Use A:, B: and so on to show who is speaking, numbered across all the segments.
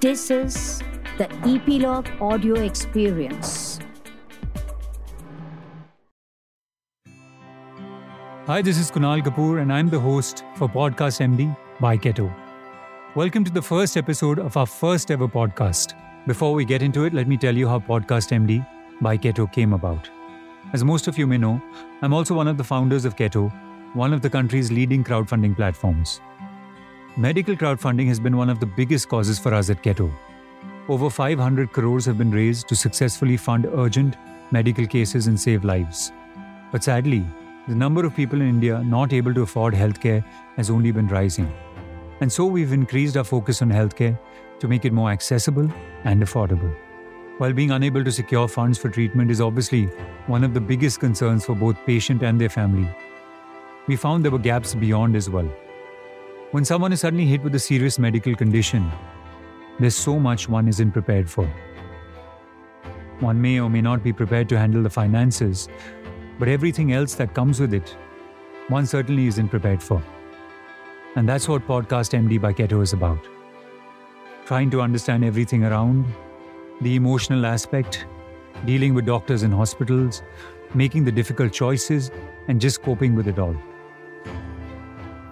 A: This is the Epilogue Audio Experience.
B: Hi, this is Kunal Kapoor, and I'm the host for Podcast MD by Ketto. Welcome to the first episode of our first ever podcast. Before we get into it, let me tell you how Podcast MD by Ketto came about. As most of you may know, I'm also one of the founders of Ketto, one of the country's leading crowdfunding platforms. Medical crowdfunding has been one of the biggest causes for us at Ketto. Over 500 crores have been raised to successfully fund urgent medical cases and save lives. But sadly, the number of people in India not able to afford healthcare has only been rising. And so we've increased our focus on healthcare to make it more accessible and affordable. While being unable to secure funds for treatment is obviously one of the biggest concerns for both patient and their family, we found there were gaps beyond as well. When someone is suddenly hit with a serious medical condition, there's so much one isn't prepared for. One may or may not be prepared to handle the finances, but everything else that comes with it, one certainly isn't prepared for. And that's what Podcast MD by Ketto is about. Trying to understand everything around, the emotional aspect, dealing with doctors in hospitals, making the difficult choices, and just coping with it all.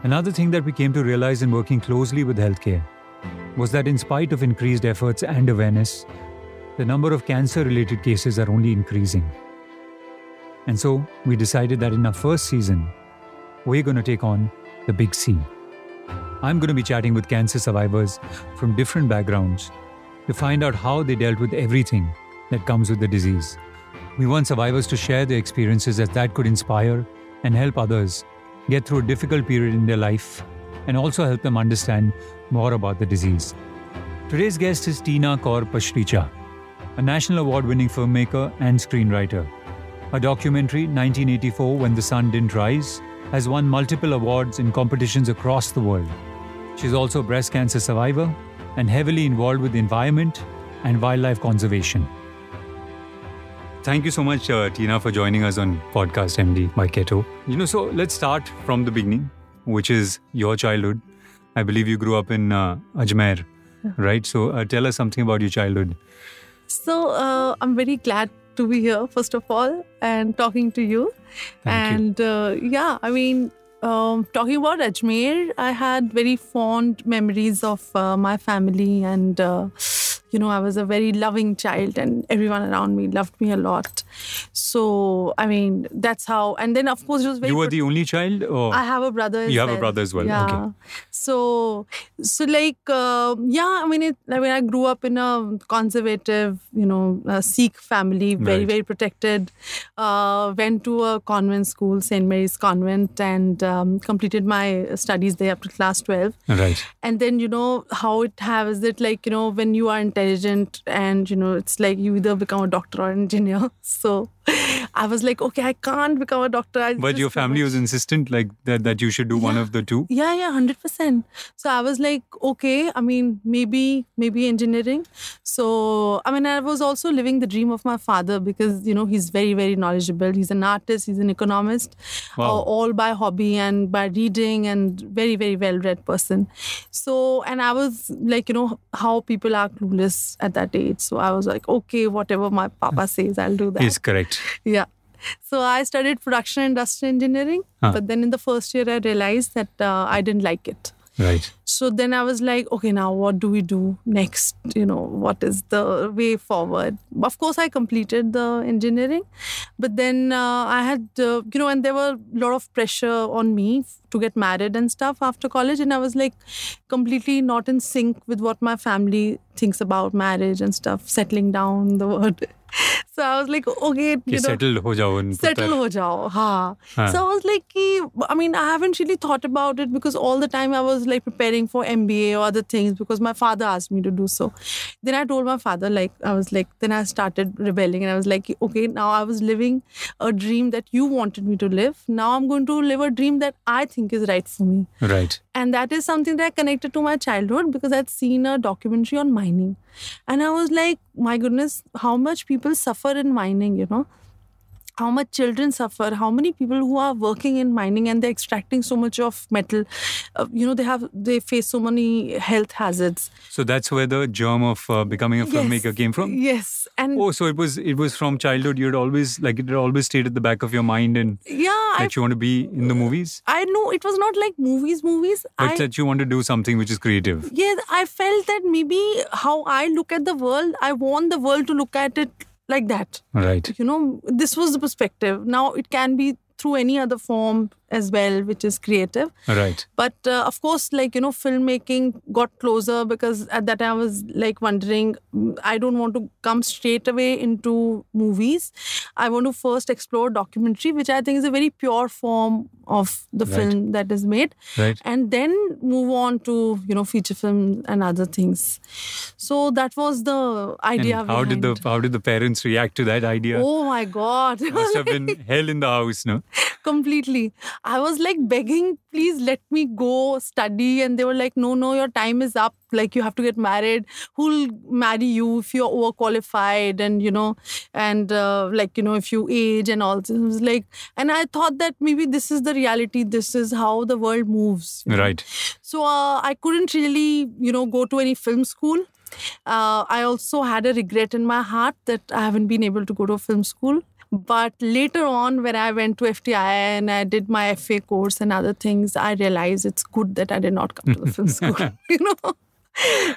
B: Another thing that we came to realize in working closely with healthcare was that, in spite of increased efforts and awareness, the number of cancer related cases are only increasing. And so, we decided that in our first season, we're going to take on the big C. I'm going to be chatting with cancer survivors from different backgrounds to find out how they dealt with everything that comes with the disease. We want survivors to share their experiences as that could inspire and help others get through a difficult period in their life and also help them understand more about the disease. Today's guest is Tina Kaur Pasricha, a national award winning filmmaker and screenwriter. Her documentary, 1984 When the Sun Didn't Rise, has won multiple awards in competitions across the world. She's also a breast cancer survivor and heavily involved with the environment and wildlife conservation. Thank you so much, uh, Tina, for joining us on Podcast MD by Ketto. You know, so let's start from the beginning, which is your childhood. I believe you grew up in uh, Ajmer, right? So uh, tell us something about your childhood.
C: So uh, I'm very glad to be here, first of all, and talking to you.
B: Thank
C: and uh, yeah, I mean, um, talking about Ajmer, I had very fond memories of uh, my family and uh, you know, I was a very loving child and everyone around me loved me a lot. So, I mean, that's how. And then, of course, it was very.
B: You were the only child? Or?
C: I have a brother. As
B: You have a brother as well,
C: Yeah.
B: okay.
C: So, so like, uh, yeah. I mean, it, I mean, I grew up in a conservative, you know, uh, Sikh family, very,
B: Right.
C: very protected. Uh, went to a convent school, Saint Mary's Convent, and um, completed my studies there up to class twelve
B: Right.
C: and then you know how it has it like you know when you are intelligent and you know it's like you either become a doctor or an engineer. So i was like okay i can't become a doctor. I
B: But your family was insistent like that, that you should do one of the two?
C: yeah yeah 100% so i was like okay i mean maybe maybe engineering. So i mean i was also living the dream of my father because you know he's very very knowledgeable. He's an artist he's an economist
B: Wow.
C: uh, all by hobby and by reading and very very well read person. So and i was like you know how people are clueless at that age. So i was like okay whatever my papa says i'll do that.
B: Is correct.
C: yeah. So I studied production and industrial engineering,
B: Huh.
C: but then in the first year I realized that uh, I didn't like it.
B: Right.
C: So then I was like, okay, now what do we do next? You know, what is the way forward? Of course, I completed the engineering, but then uh, I had, uh, you know, and there were a lot of pressure on me to get married and stuff after college. And I was like completely not in sync with what my family thinks about marriage and stuff, settling down the world. so I was like, okay, you know,
B: settle ho jao
C: settle ho jao,
B: ha.
C: So I was like, I mean, I haven't really thought about it because all the time I was like preparing for mba or other things because my father asked me to do so then i told my father like i was like then i started rebelling and i was like okay now i was living a dream that you wanted me to live now i'm going to live a dream that i think is right for me
B: Right.
C: and that is something that I connected to my childhood because I'd seen a documentary on mining. And I was like, my goodness, how much people suffer in mining, you know? How much children suffer, how many people who are working in mining and they're extracting so much of metal. Uh, you know, they have they face so many health hazards.
B: So that's where the germ of uh, becoming a filmmaker
C: Yes.
B: came from.
C: Yes, and
B: Oh, so it was it was from childhood. You'd always like it had always stayed at the back of your mind and
C: yeah,
B: that you want to be in the movies,
C: I know it was not like movies, movies.
B: but
C: I,
B: that you want to do something which is creative.
C: Yes, I felt that maybe how I look at the world, I want the world to look at it like that.
B: Right.
C: You know, this was the perspective. Now it can be through any other form as well, which is creative.
B: Right.
C: But uh, of course, like, you know, filmmaking got closer because at that time I was like wondering, I don't want to come straight away into movies. I want to first explore documentary, which I think is a very pure form of the
B: Right.
C: film that is made
B: Right.
C: and then move on to you know feature film and other things so that was the idea
B: And how did the how did the parents react to that idea?
C: oh my god It
B: Must have been hell in the house, no?
C: completely i was like begging please let me go study and they were like no no your time is up like you have to get married who'll marry you if you're overqualified and you know and uh, like you know if you age and all this it was like and i thought that maybe this is the reality this is how the world moves you know.
B: Right.
C: So uh, I couldn't really, you know, go to any film school. Uh, I also had a regret in my heart that I haven't been able to go to a film school. But later on, when I went to FTI and I did my FA course and other things, I realized it's good that I did not come to the film school. You know.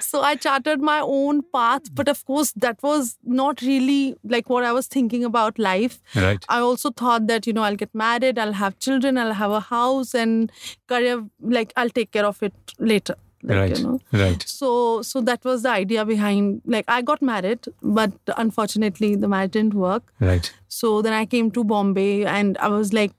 C: So I charted my own path, but of course that was not really like what I was thinking about life.
B: Right.
C: I also thought that, you know, I'll get married, I'll have children, I'll have a house and career, like I'll take care of it later. Like,
B: right.
C: You know?
B: Right.
C: So, so that was the idea behind. Like, I got married, but unfortunately, the marriage didn't work.
B: Right.
C: So then I came to Bombay, and I was like,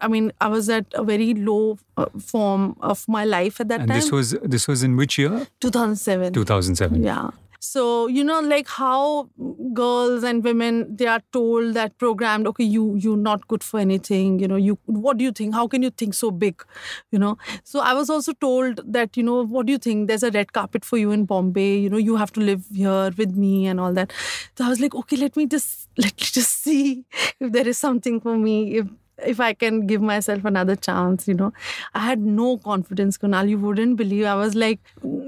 C: I mean, I was at a very low uh, form of my life at that time.
B: And
C: time.
B: this was this was in which year?
C: 2007.
B: 2007.
C: Yeah. So you know, like how girls and women they are told that programmed, okay, you you're not good for anything. You know, you what do you think? How can you think so big? You know. So I was also told that you know what do you think? There's a red carpet for you in Bombay. You know, you have to live here with me and all that. So I was like, okay, let me just let me just see if there is something for me. If if I can give myself another chance, you know. I had no confidence, Kunal. You wouldn't believe. I was like,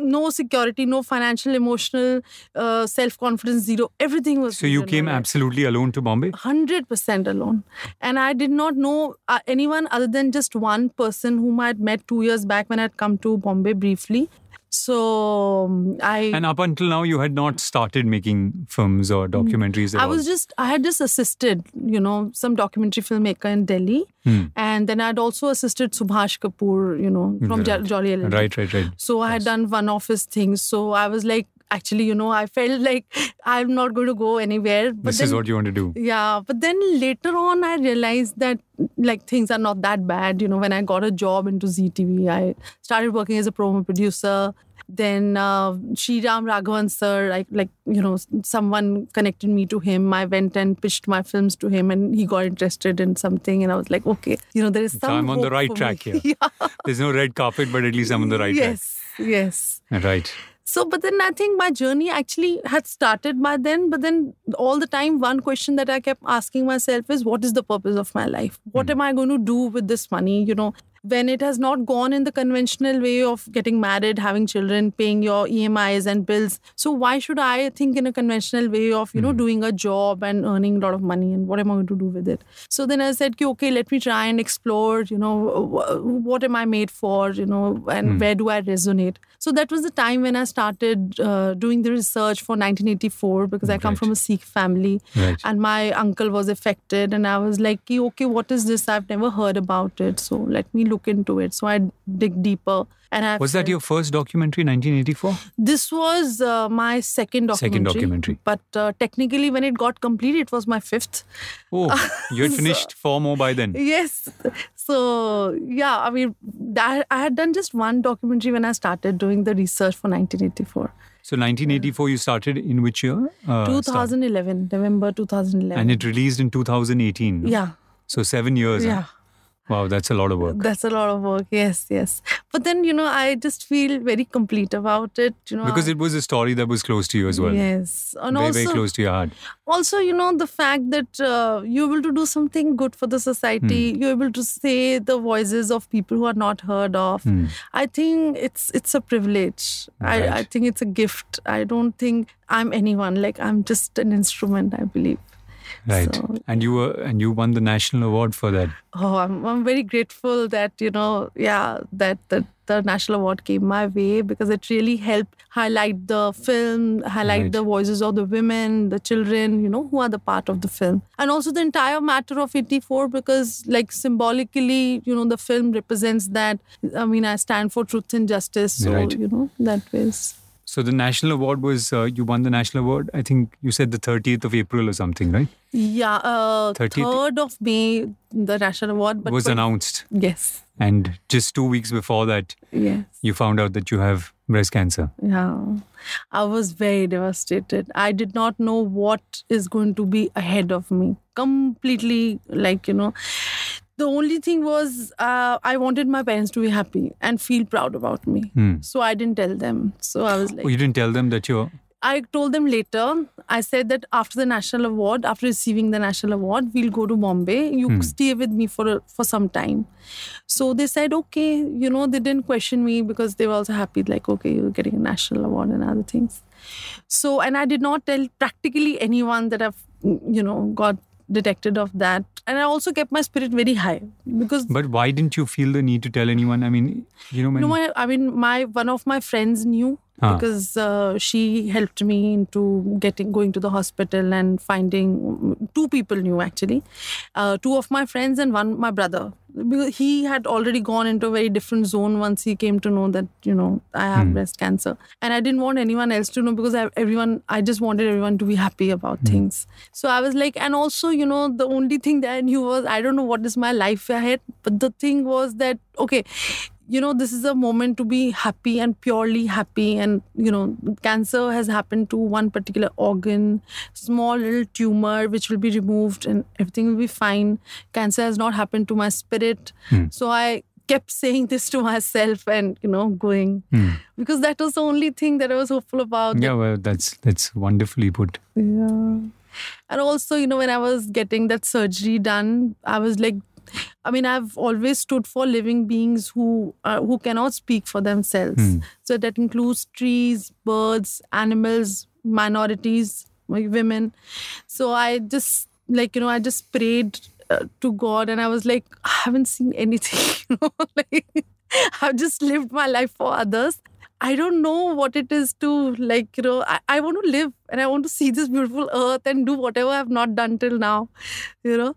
C: no security, no financial, emotional, uh, self confidence, zero. Everything was.
B: So you came absolutely alone to Bombay?
C: 100% alone. And I did not know uh, anyone other than just one person whom I had met two years back when I had come to Bombay briefly. So um, I.
B: And up until now, you had not started making films or documentaries at
C: Mm. I
B: all.
C: was just, I had just assisted, you know, some documentary filmmaker in Delhi.
B: Hmm.
C: And then I'd also assisted Subhash Kapoor, you know, from
B: Right.
C: Jolly LLB.
B: Right, right, right.
C: So I had done one of his things. So I was like, actually, you know, I felt like I'm not going to go anywhere. But
B: This
C: then,
B: is what you want to do.
C: yeah, but then later on, I realized that like things are not that bad. You know, when I got a job into Zee TV, I started working as a promo producer. Then uh, Sriram Raghavan sir, like like you know, someone connected me to him. I went and pitched my films to him, and he got interested in something. And I was like, okay, you know, there is some.
B: I'm on the right track
C: me.
B: here.
C: yeah.
B: There's no red carpet, but at least I'm on the right
C: yes. Yes.
B: track. Right.
C: So, but then I think my journey actually had started by then. But then all the time, one question that I kept asking myself is, what is the purpose of my life? What hmm. am I going to do with this money? You know, when it has not gone in the conventional way of getting married, having children, paying your EMIs and bills. So why should I think in a conventional way of, you know, doing a job and earning a lot of money and what am I going to do with it? So then I said, "Ki, okay, let me try and explore, you know, wh- what am I made for, you know, and where do I resonate? So that was the time when I started uh, doing the research for 1984 because I come
B: Right.
C: from a Sikh family
B: Right.
C: and my uncle was affected and I was like, okay, what is this? I've never heard about it. So let me look into it. So I dig deeper. And I
B: Was that your first documentary, 1984?
C: This was uh, my second documentary.
B: Second documentary.
C: But uh, technically, when it got completed, it was my fifth.
B: Oh, you had finished four more by then.
C: Yes. So yeah, I mean, that, I had done just one documentary when I started doing the research for 1984.
B: So 1984, you started in which year? Uh, start-
C: 2011, November 2011.
B: And it released in 2018.
C: yeah,
B: So seven years. huh? Wow, that's a lot of work.
C: That's a lot of work. Yes, yes. But then you know, I just feel very complete about it. You know,
B: Because it was a story that was close to you as well.
C: Yes, and
B: very,
C: also
B: very close to your heart.
C: also you know the fact that uh, you're able to do something good for the society.
B: Hmm.
C: You're able to say the voices of people who are not heard of.
B: Hmm.
C: I think it's it's a privilege. I, I think it's a gift. I don't think I'm anyone. Like I'm just an instrument. I believe.
B: Right.
C: So-
B: and you were and you won the national award for that.
C: Oh, I'm, I'm very grateful that, you know, yeah, that, that the national award came my way because it really helped highlight the film, highlight
B: Right.
C: the voices of the women, the children, you know, who are the part of the film. And also the entire matter of 84 because, like, symbolically, you know, the film represents that. I mean, I stand for truth and justice. So,
B: Right.
C: you know, that was.
B: So the national award was uh, you won the national award. I think you said the 30th of April or something, right?
C: Yeah, uh,
B: 30th
C: 3rd of May, the national award. But
B: was announced,
C: Yes,
B: and just two weeks before that,
C: yes.
B: you found out that you have breast cancer.
C: Yeah, I was very devastated. I did not know what is going to be ahead of me. Completely, like, you know, the only thing was uh, I wanted my parents to be happy and feel proud about me.
B: Hmm.
C: So I didn't tell them. So I was like,
B: Oh, you didn't tell them that you're.
C: I told them later. I said that after the national award, after receiving the national award, we'll go to Bombay. You
B: Hmm.
C: stay with me for for some time. So they said okay. You know, they didn't question me because they were also happy. Like okay, you're getting a national award and other things. So and I did not tell practically anyone that I've you know got detected of that. And I also kept my spirit very high because
B: But why didn't you feel the need to tell anyone? I mean, you know, when,
C: know? I mean, my one of my friends knew
B: Huh.
C: because uh, she helped me into getting going to the hospital and finding two people knew actually, uh, two of my friends and one my brother. Because he had already gone into a very different zone once he came to know that you know I have breast cancer, and I didn't want anyone else to know because I, everyone I just wanted everyone to be happy about things. So I was like, and also you know the only thing that I knew was I don't know what is my life ahead, but the thing was that okay you know this is a moment to be happy and purely happy. And you know cancer has happened to one particular organ small little tumor which will be removed and everything will be fine. Cancer has not happened to my spirit. Hmm. So i kept saying this to myself and you know going. Hmm. Because that was the only thing that i was hopeful about.
B: Yeah, well, that's that's wonderfully put.
C: yeah. And also, you know, when I was getting that surgery done, I was like, I mean, I've always stood for living beings who uh, who cannot speak for themselves. So that includes trees, birds, animals, minorities, women. So I just like you know, I just prayed uh, to God, and I was like, I haven't seen anything. You know, like I've just lived my life for others. I don't know what it is to like, you know, I, I want to live and I want to see this beautiful earth and do whatever I've not done till now, you know.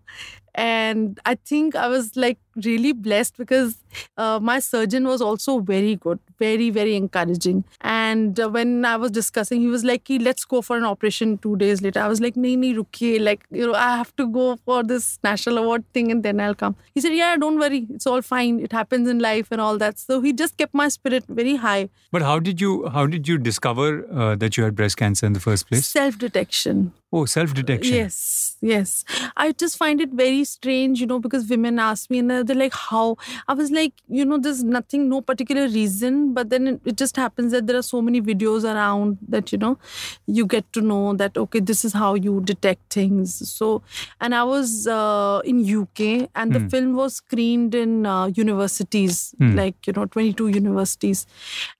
C: And I think I was like really blessed because uh, my surgeon was also very good, very, very encouraging. And uh, when I was discussing, he was like, "Ki, let's go for an operation two days later. I was like, nahi, nahi, rukiye. Like, you know, I have to go for this national award thing and then I'll come. He said, yeah, don't worry. It's all fine. It happens in life and all that. So he just kept my spirit very high.
B: But how did you how did you discover uh, that you had breast cancer in the first place?
C: Self detection.
B: Oh, self detection.
C: Yes, yes. I just find it very strange, you know, because women ask me and they're like, how? I was like, you know, there's nothing, no particular reason, but then it, it just happens that there are so many videos around that, you know, you get to know that, okay, this is how you detect things. So, and I was uh, in UK and the film was screened in uh, universities, like, you know, 22 universities.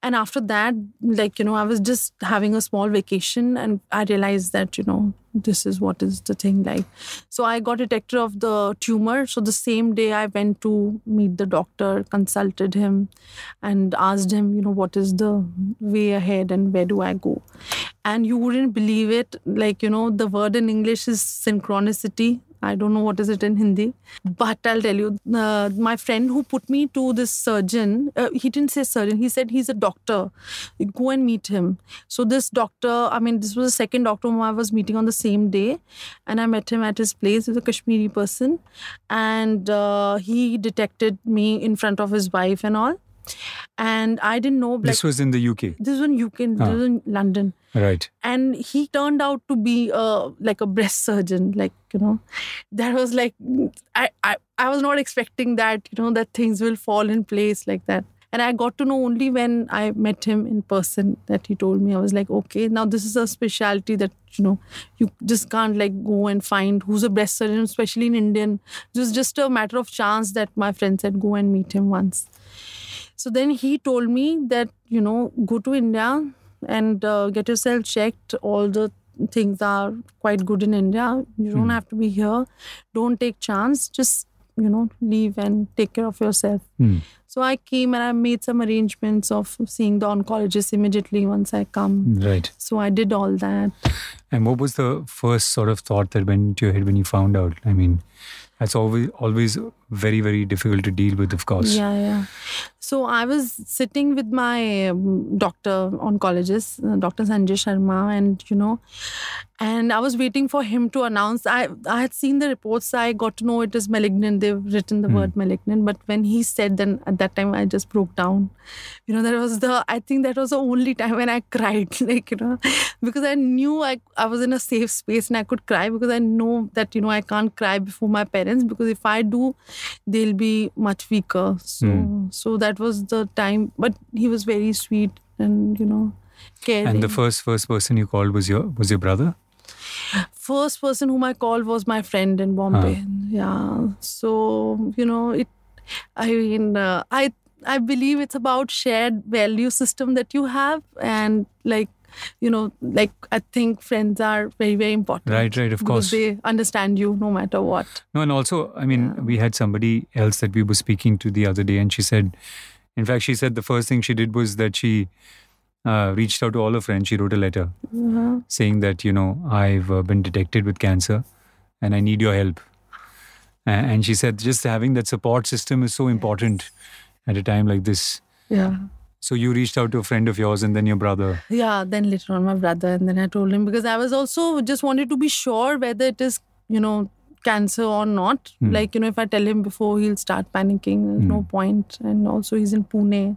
C: And after that, like, you know, I was just having a small vacation and I realized that, you know, this is what is the thing like. So I got detected of the tumor. So the same day I went to meet the doctor, consulted him, and asked him, you know, what is the way ahead and where do I go? And you wouldn't believe it. Like, you know, the word in English is synchronicity. I don't know what is it in Hindi, but I'll tell you. Uh, my friend who put me to this surgeon, uh, he didn't say surgeon. He said he's a doctor. Go and meet him. So this doctor, I mean, this was the second doctor whom I was meeting on the same day, and I met him at his place. He's a Kashmiri person, and uh, he detected me in front of his wife and all. And I didn't know. Like,
B: this was in the UK.
C: this was in UK, this
B: Ah.
C: was in London,
B: Right.
C: and he turned out to be uh, like a breast surgeon. Like you know, that was like I, I I was not expecting that. You know that things will fall in place like that. And I got to know only when I met him in person that he told me. I was like, okay, now this is a specialty that you know you just can't like go and find who's a breast surgeon, especially in Indian. It was just a matter of chance that my friend said go and meet him once. So then he told me that, you know, go to India and uh, get yourself checked. All the things are quite good in India. You don't
B: Hmm.
C: have to be here. Don't take chance. Just, you know, leave and take care of yourself.
B: Hmm.
C: So I came and I made some arrangements of seeing the oncologist immediately once I come.
B: Right.
C: So I did all that.
B: And what was the first sort of thought that went into your head when you found out? I mean, that's always always very very difficult to deal with, of course.
C: Yeah, yeah. So I was sitting with my um, doctor oncologist, uh, Dr. Sanjay Sharma, and you know, and I was waiting for him to announce. I I had seen the reports. I got to know it is malignant. They've written the
B: Hmm.
C: word malignant, but when he said, then at that time I just broke down. You know, that was the. I think that was the only time when I cried, like you know, because I knew I I was in a safe space and I could cry because I know that you know I can't cry before my parents because if I do, they'll be much weaker. So
B: Hmm.
C: so that was the time. But he was very sweet and you know caring.
B: And the first first person you called was your was your brother.
C: first person whom I called was my friend in Bombay. Yeah. So you know it. I mean, uh, I I believe it's about shared value system that you have and like you know like I think friends are very very important.
B: Right, right, of course.
C: they understand you no matter what.
B: No, and also, I mean,
C: Yeah.
B: we had somebody else that we were speaking to the other day, and she said, in fact, she said the first thing she did was that she uh, reached out to all her friends. She wrote a letter
C: Uh-huh.
B: saying that, you know, I've uh, been detected with cancer and I need your help. And she said just having that support system is so important at a time like this.
C: Yeah.
B: So you reached out to a friend of yours and then your brother.
C: Yeah, then later on my brother, and then I told him because I was also just wanted to be sure whether it is, you know, cancer or not.
B: Hmm.
C: Like, you know, if I tell him before, he'll start panicking. There's no
B: Hmm.
C: point. And also, he's in Pune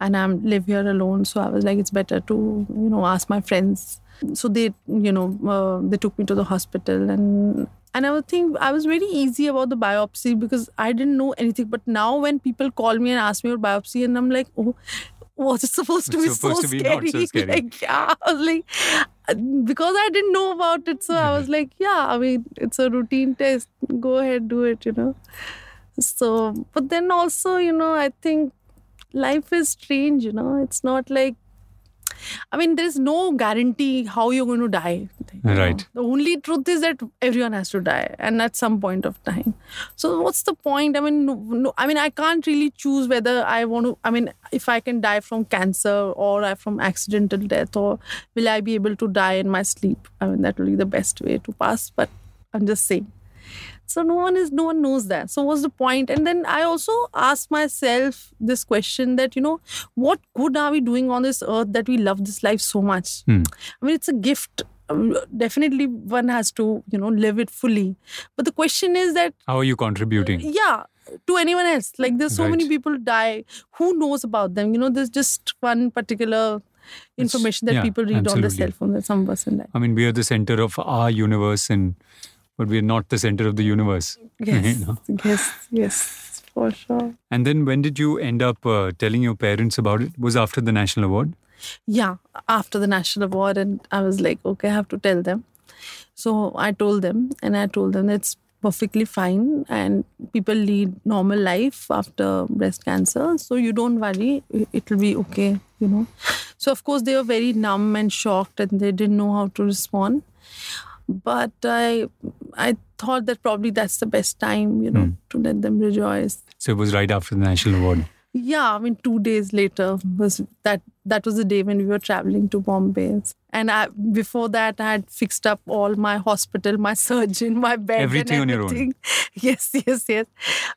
C: and I live here alone. So I was like, it's better to, you know, ask my friends. So they, you know, uh, they took me to the hospital and. And I would think I was very easy about the biopsy because I didn't know anything. But now when people call me and ask me about biopsy, and I'm like, oh, was it supposed to
B: It's
C: be
B: supposed
C: so
B: to be
C: scary?
B: so scary.
C: like, yeah, I was like, uh, because I didn't know about it, so I was like, yeah, I mean, it's a routine test. Go ahead, do it, you know. So, but then also, you know, I think life is strange, you know. It's not like, I mean, there's no guarantee how you're going to die. you know.
B: Right.
C: The only truth is that everyone has to die, and at some point of time. So what's the point? I mean, no, no, I mean, I can't really choose whether I want to. I mean, if I can die from cancer or I from accidental death, or will I be able to die in my sleep? I mean, that will be the best way to pass. But I'm just saying. So no one is no one knows that. So what's the point? And then I also asked myself this question that you know what good are we doing on this earth that we love this life so much?
B: Hmm.
C: I mean it's a gift. Um, Definitely one has to you know live it fully. But the question is that
B: How are you contributing?
C: yeah to anyone else like there's so many people die who knows about them you know there's just one particular information that
B: yeah,
C: people read on the cell phone that some person died
B: I mean, we are the center of our universe, and but we are not the center of the universe.
C: yes
B: You know?
C: yes yes for sure
B: And then, when did you end up uh, telling your parents about it? Was after the national award?
C: yeah after the national award and i was like okay i have to tell them so i told them and i told them it's perfectly fine and people lead normal life after breast cancer so you don't worry it will be okay you know so of course they were very numb and shocked and they didn't know how to respond but i i thought that probably that's the best time you know
B: Hmm.
C: to let them rejoice
B: So it was right after the national award.
C: yeah, I mean, two days later was that. That was the day when we were traveling to Bombay, and I, before that, I had fixed up all my hospital, my surgeon, my bed,
B: Everything everything.
C: on
B: your own.
C: Yes, yes, yes.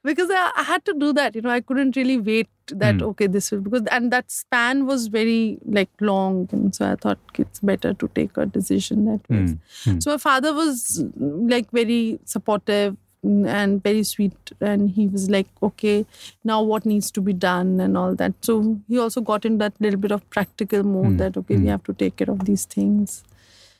C: Because I, I had to do that. You know, I couldn't really wait. That
B: Hmm.
C: okay, this will because and that span was very like long, and so I thought it's better to take a decision that way.
B: Hmm. Hmm.
C: So my father was like very supportive. And very sweet and he was like okay now what needs to be done and all that so he also got in that little bit of practical mode
B: Mm,
C: that okay we
B: mm.
C: have to take care of these things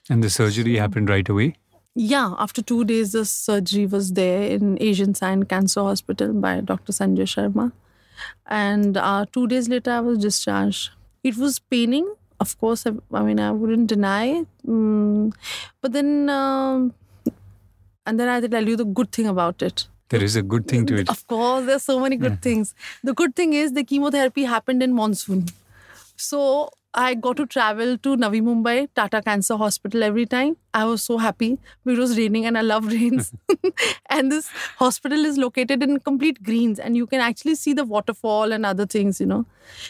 B: And the surgery happened right away.
C: yeah after two days the surgery was there in asian sign cancer hospital by dr sanjay sharma and uh, two days later i was discharged it was paining of course i, I mean i wouldn't deny it. Mm, but then um, and then i tell you the good thing about it
B: There is a good thing to it.
C: of course, there's so many good things. The good thing is the chemotherapy happened in monsoon. So I got to travel to Navi Mumbai, Tata Cancer Hospital every time. I was so happy. It was raining and I love rains. and this hospital is located in complete greens and you can actually see the waterfall and other things, you know.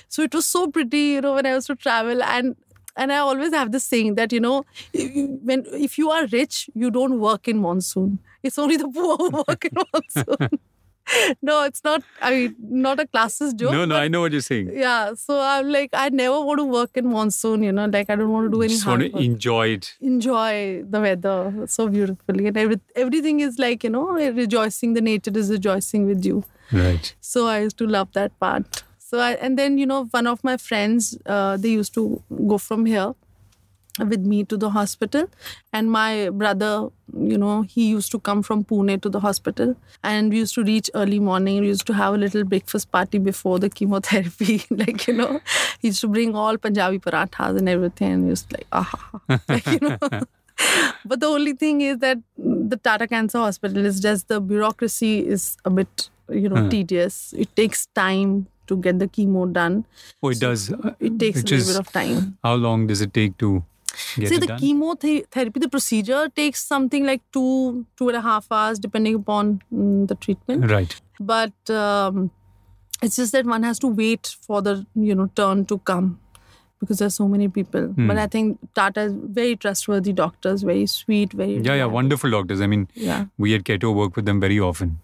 C: So it was so pretty, you know, when I was to travel and and I always have this saying that you know, when if you are rich, you don't work in monsoon. It's only the poor who work in monsoon. no, it's not. I mean, not a classist joke.
B: no, no, I know what you're saying.
C: Yeah, so I'm like, I never want to work in monsoon. You know, like I don't want to do any
B: Just want to
C: work.
B: enjoy it.
C: Enjoy the weather so beautifully, and every, everything is like you know, rejoicing. The nature is rejoicing with you.
B: Right.
C: So I used to love that part. So I, and then you know one of my friends, uh, they used to go from here with me to the hospital, and my brother, you know, he used to come from Pune to the hospital, and we used to reach early morning. We used to have a little breakfast party before the chemotherapy, like you know, he used to bring all Punjabi parathas and everything, and he was like, ah, like you know. but the only thing is that the Tata Cancer Hospital is just the bureaucracy is a bit, you know,
B: Huh.
C: tedious. It takes time to get the chemo done.
B: Oh, it does. uh,
C: It takes
B: Which
C: a little bit of time.
B: How long does it take to get
C: See, the
B: done?
C: chemotherapy, the procedure takes something like two, two and a half hours, depending upon mm, the treatment.
B: Right.
C: But um, it's just that one has to wait for the, you know, turn to come because there's so many people.
B: Hmm.
C: But I think Tata is very trustworthy doctors, very sweet, very
B: Yeah, yeah, wonderful doctors. I mean,
C: Yeah.
B: we at Ketto work with them very often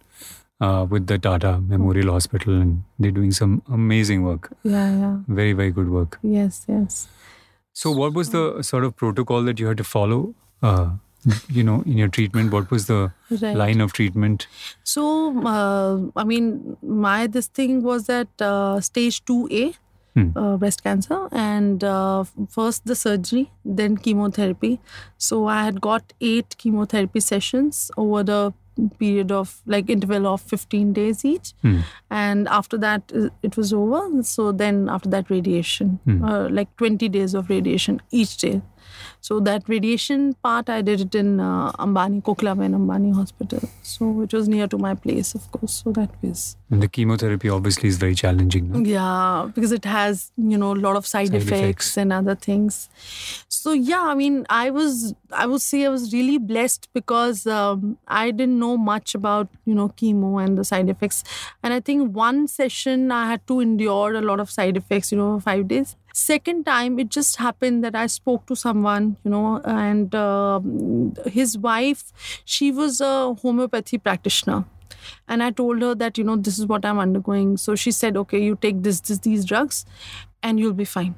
B: uh, with the Tata Memorial Hospital, and they're doing some amazing work.
C: Yeah, yeah.
B: Very, very good work.
C: Yes, yes.
B: So, what was the sort of protocol that you had to follow? Uh, you know, in your treatment, what was the
C: Right.
B: line of treatment?
C: So, uh, I mean, my this thing was at uh, stage 2A,
B: Hmm.
C: uh, breast cancer, and uh, first the surgery, then chemotherapy. So, I had got eight chemotherapy sessions over the period of like interval of 15 days each
B: Hmm.
C: and after that uh, it was over so then after that radiation
B: Hmm.
C: uh, like 20 days of radiation each day so that radiation part i did it in uh, ambani Kokilaben ambani hospital so it was near to my place of course so that was
B: And the chemotherapy obviously is very challenging. No?
C: yeah because it has you know a lot of side,
B: Side
C: effects,
B: effects.
C: and other things so yeah i mean i was i would say i was really blessed because um, i didn't know much about you know chemo and the side effects and i think one session i had to endure a lot of side effects you know five days second time it just happened that i spoke to someone you know and um his wife she was a homeopathy practitioner. And i told her that you know this is what i'm undergoing. So she said okay you take this, this these drugs and you'll be fine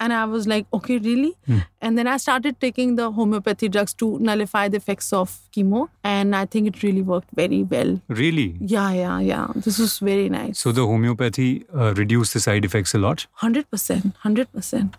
C: and i was like okay really? And then i started taking the homeopathy drugs to nullify the effects of chemo. And i think it really worked very well.
B: Really?
C: yeah yeah yeah. This was very nice.
B: So, the homeopathy uh, reduced the side effects a lot?
C: 100% 100%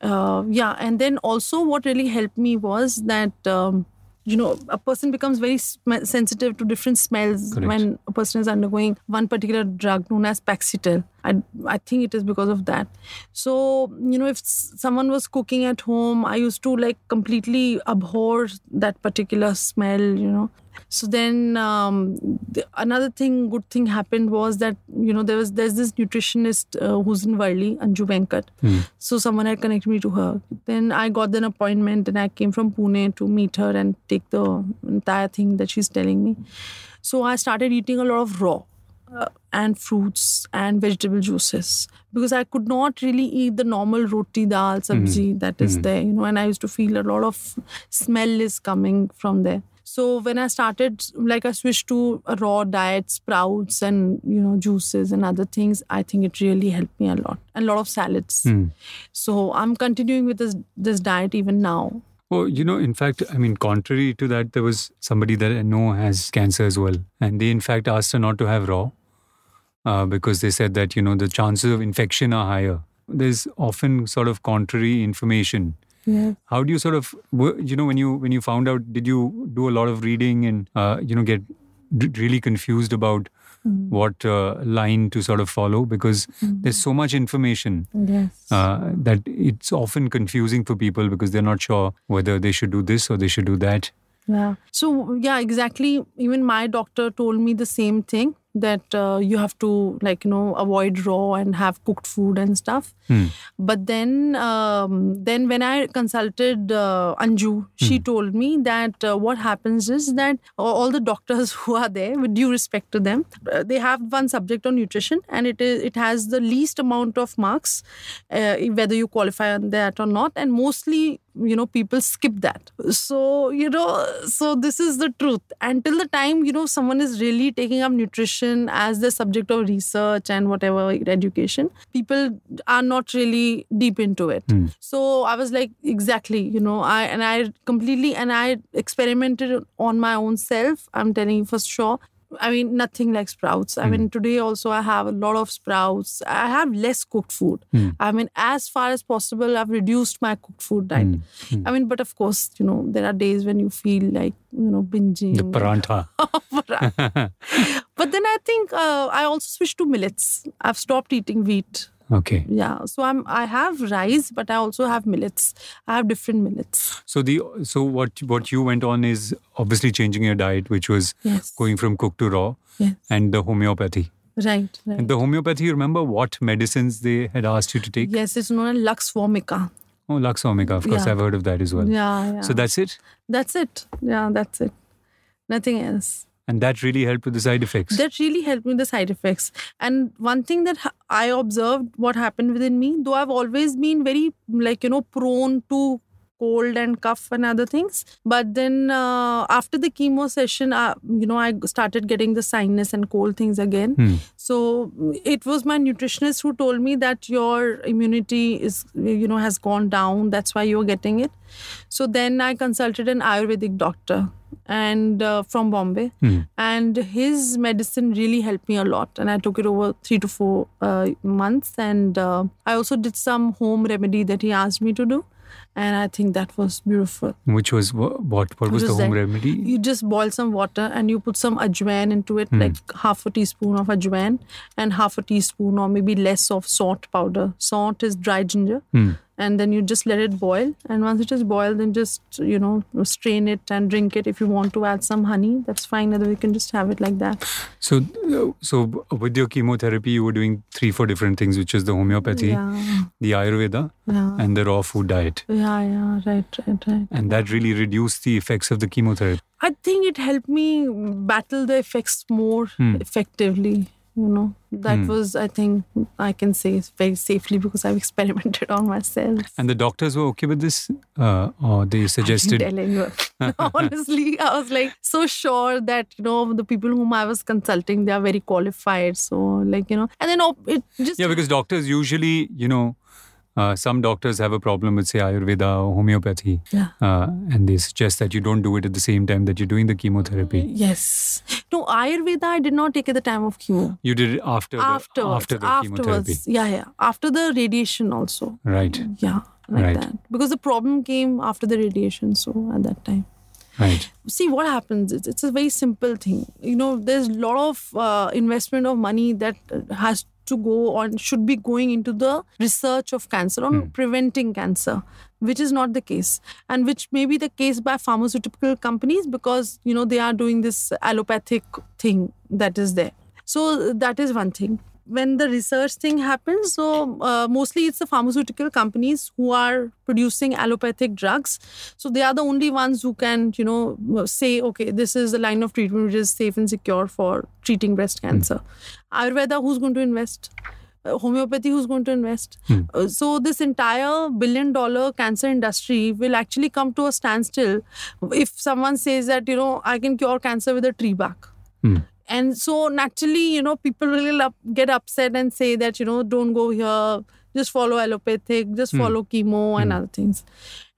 C: uh, yeah and then also what really helped me was that um, you know a person becomes very sm- sensitive to different smells
B: Correct.
C: when a person is undergoing one particular drug known as paxitil I, I think it is because of that. So you know if s- someone was cooking at home i used to like completely abhor that particular smell you know so then um, the, another thing good thing happened was that you know there was there's this nutritionist uh, who's in Worli, Anju Venkat. So someone had connected me to her. Then I got an appointment and I came from Pune to meet her and take the entire thing that she's telling me. So I started eating a lot of raw. Uh, and fruits and vegetable juices because I could not really eat the normal roti dal sabzi that is there, you know, and I used to feel a lot of smell is coming from there. So when I started, like I switched to a raw diet, sprouts and you know juices and other things, I think it really helped me a lot, and a lot of salads.
B: Hmm.
C: So I'm continuing with this this diet even now.
B: Well, you know, in fact, I mean, contrary to that, there was somebody that I know has cancer as well. And they, in fact, asked her not to have raw uh, because they said that, you know, the chances of infection are higher. There's often sort of contrary information.
C: Yeah.
B: How do you sort of, you know, when you when you found out, did you do a lot of reading and, uh, you know, get really confused about what uh, line to sort of follow? Because there's so much information
C: Yes.
B: uh, that it's often confusing for people because they're not sure whether they should do this or they should do that.
C: Yeah. So yeah, exactly. Even my doctor told me the same thing that uh, you have to like you know avoid raw and have cooked food and stuff.
B: Hmm.
C: But then um, then when I consulted uh, Anju, she told me that uh, what happens is that all all the doctors who are there, with due respect to them, uh, they have one subject on nutrition and it is it has the least amount of marks, uh, whether you qualify on that or not, and mostly you know people skip that. So you know so this is the truth. Until the time you know someone is really taking up nutrition as the subject of research and whatever education people are not really deep into it hmm. so i was like exactly you know i and i completely and i experimented on my own self i'm telling you for sure I mean, nothing like sprouts. I hmm. mean, today also I have a lot of sprouts. I have less cooked food. Hmm. I mean, as far as possible, I've reduced my cooked food diet. I mean, but of course, you know, there are days when you feel like, you know, binging.
B: The parantha.
C: Oh, but then I think uh, I also switched to millets. I've stopped eating wheat.
B: Okay.
C: Yeah. So I'm I have rice, but I also have millets. I have different millets.
B: So the so what what you went on is obviously changing your diet, which was
C: Yes.
B: going from cooked to raw,
C: Yes.
B: and the homeopathy.
C: Right. Right.
B: And the homeopathy, you remember what medicines they had asked you to take?
C: yes, it's known as Nux vomica.
B: Oh, Nux Vomica. Of course,
C: Yeah.
B: I've heard of that as well.
C: Yeah, yeah.
B: So that's it,
C: that's it. Yeah, that's it. Nothing else.
B: And that really helped with the side effects.
C: that really helped with the side effects and one thing that i observed what happened within me though i've always been very like you know prone to cold and cough and other things. But then uh, after the chemo session uh, you know i started getting the sinus and cold things again.
B: Hmm.
C: so it was my nutritionist who told me that your immunity is you know has gone down. That's why you're getting it. So then i consulted an ayurvedic doctor and uh, from bombay.
B: Hmm.
C: and his medicine really helped me a lot. And i took it over 3 to 4 uh, months. And uh, i also did some home remedy that he asked me to do and i think that was beautiful
B: Which was wha- what? What was the home
C: that
B: remedy?
C: You just boil some water and you put some ajwain into it, like half a teaspoon of ajwain and half a teaspoon or maybe less of saunth powder. Saunth is dry ginger. And then you just let it boil. And once it is boiled, then just, you know, strain it and drink it. If you want to add some honey, that's fine. Otherwise, you can just have it like that.
B: So, uh, so with your chemotherapy, you were doing three, four different things, which is the homeopathy,
C: Yeah.
B: the Ayurveda,
C: Yeah.
B: and the raw food diet,
C: Yeah, yeah, yeah, right, right, right.
B: and that really reduced the effects of the chemotherapy.
C: I think it helped me battle the effects more effectively. You know, that was, I think, I can say very safely because I've experimented on myself.
B: And the doctors were okay with this, uh, or they suggested.
C: honestly, I was like so sure that you know the people whom I was consulting, they are very qualified. So, like you know, and then oh, it just
B: Yeah, because doctors usually, you know, uh, some doctors have a problem with, say, Ayurveda or homeopathy,
C: Yeah.
B: uh, and they suggest that you don't do it at the same time that you're doing the chemotherapy.
C: yes, no Ayurveda. I did not take at the time of chemo.
B: You did it after the, after the chemotherapy,
C: afterwards, yeah, yeah, after the radiation also.
B: right?
C: Yeah, like
B: Right.
C: that. Because the problem came after the radiation. So at that time.
B: Right.
C: See what happens. It's, it's a very simple thing. You know, there's a lot of uh, investment of money that uh, has to go on, should be going into the research of cancer, on hmm. preventing cancer, which is not the case. And which may be the case by pharmaceutical companies because, you know, they are doing this allopathic thing that is there. So that is one thing when the research thing happens so uh, mostly it's the pharmaceutical companies who are producing allopathic drugs. So they are the only ones who can you know say okay this is the line of treatment which is safe and secure for treating breast cancer. Ayurveda who's going to invest? Uh, homeopathy who's going to invest? Uh, so this entire billion dollar cancer industry will actually come to a standstill if someone says that you know i can cure cancer with a tree bark and so naturally you know people will up, get upset and say that you know don't go here just follow allopathic, just
B: Hmm.
C: follow chemo and
B: Hmm.
C: other things.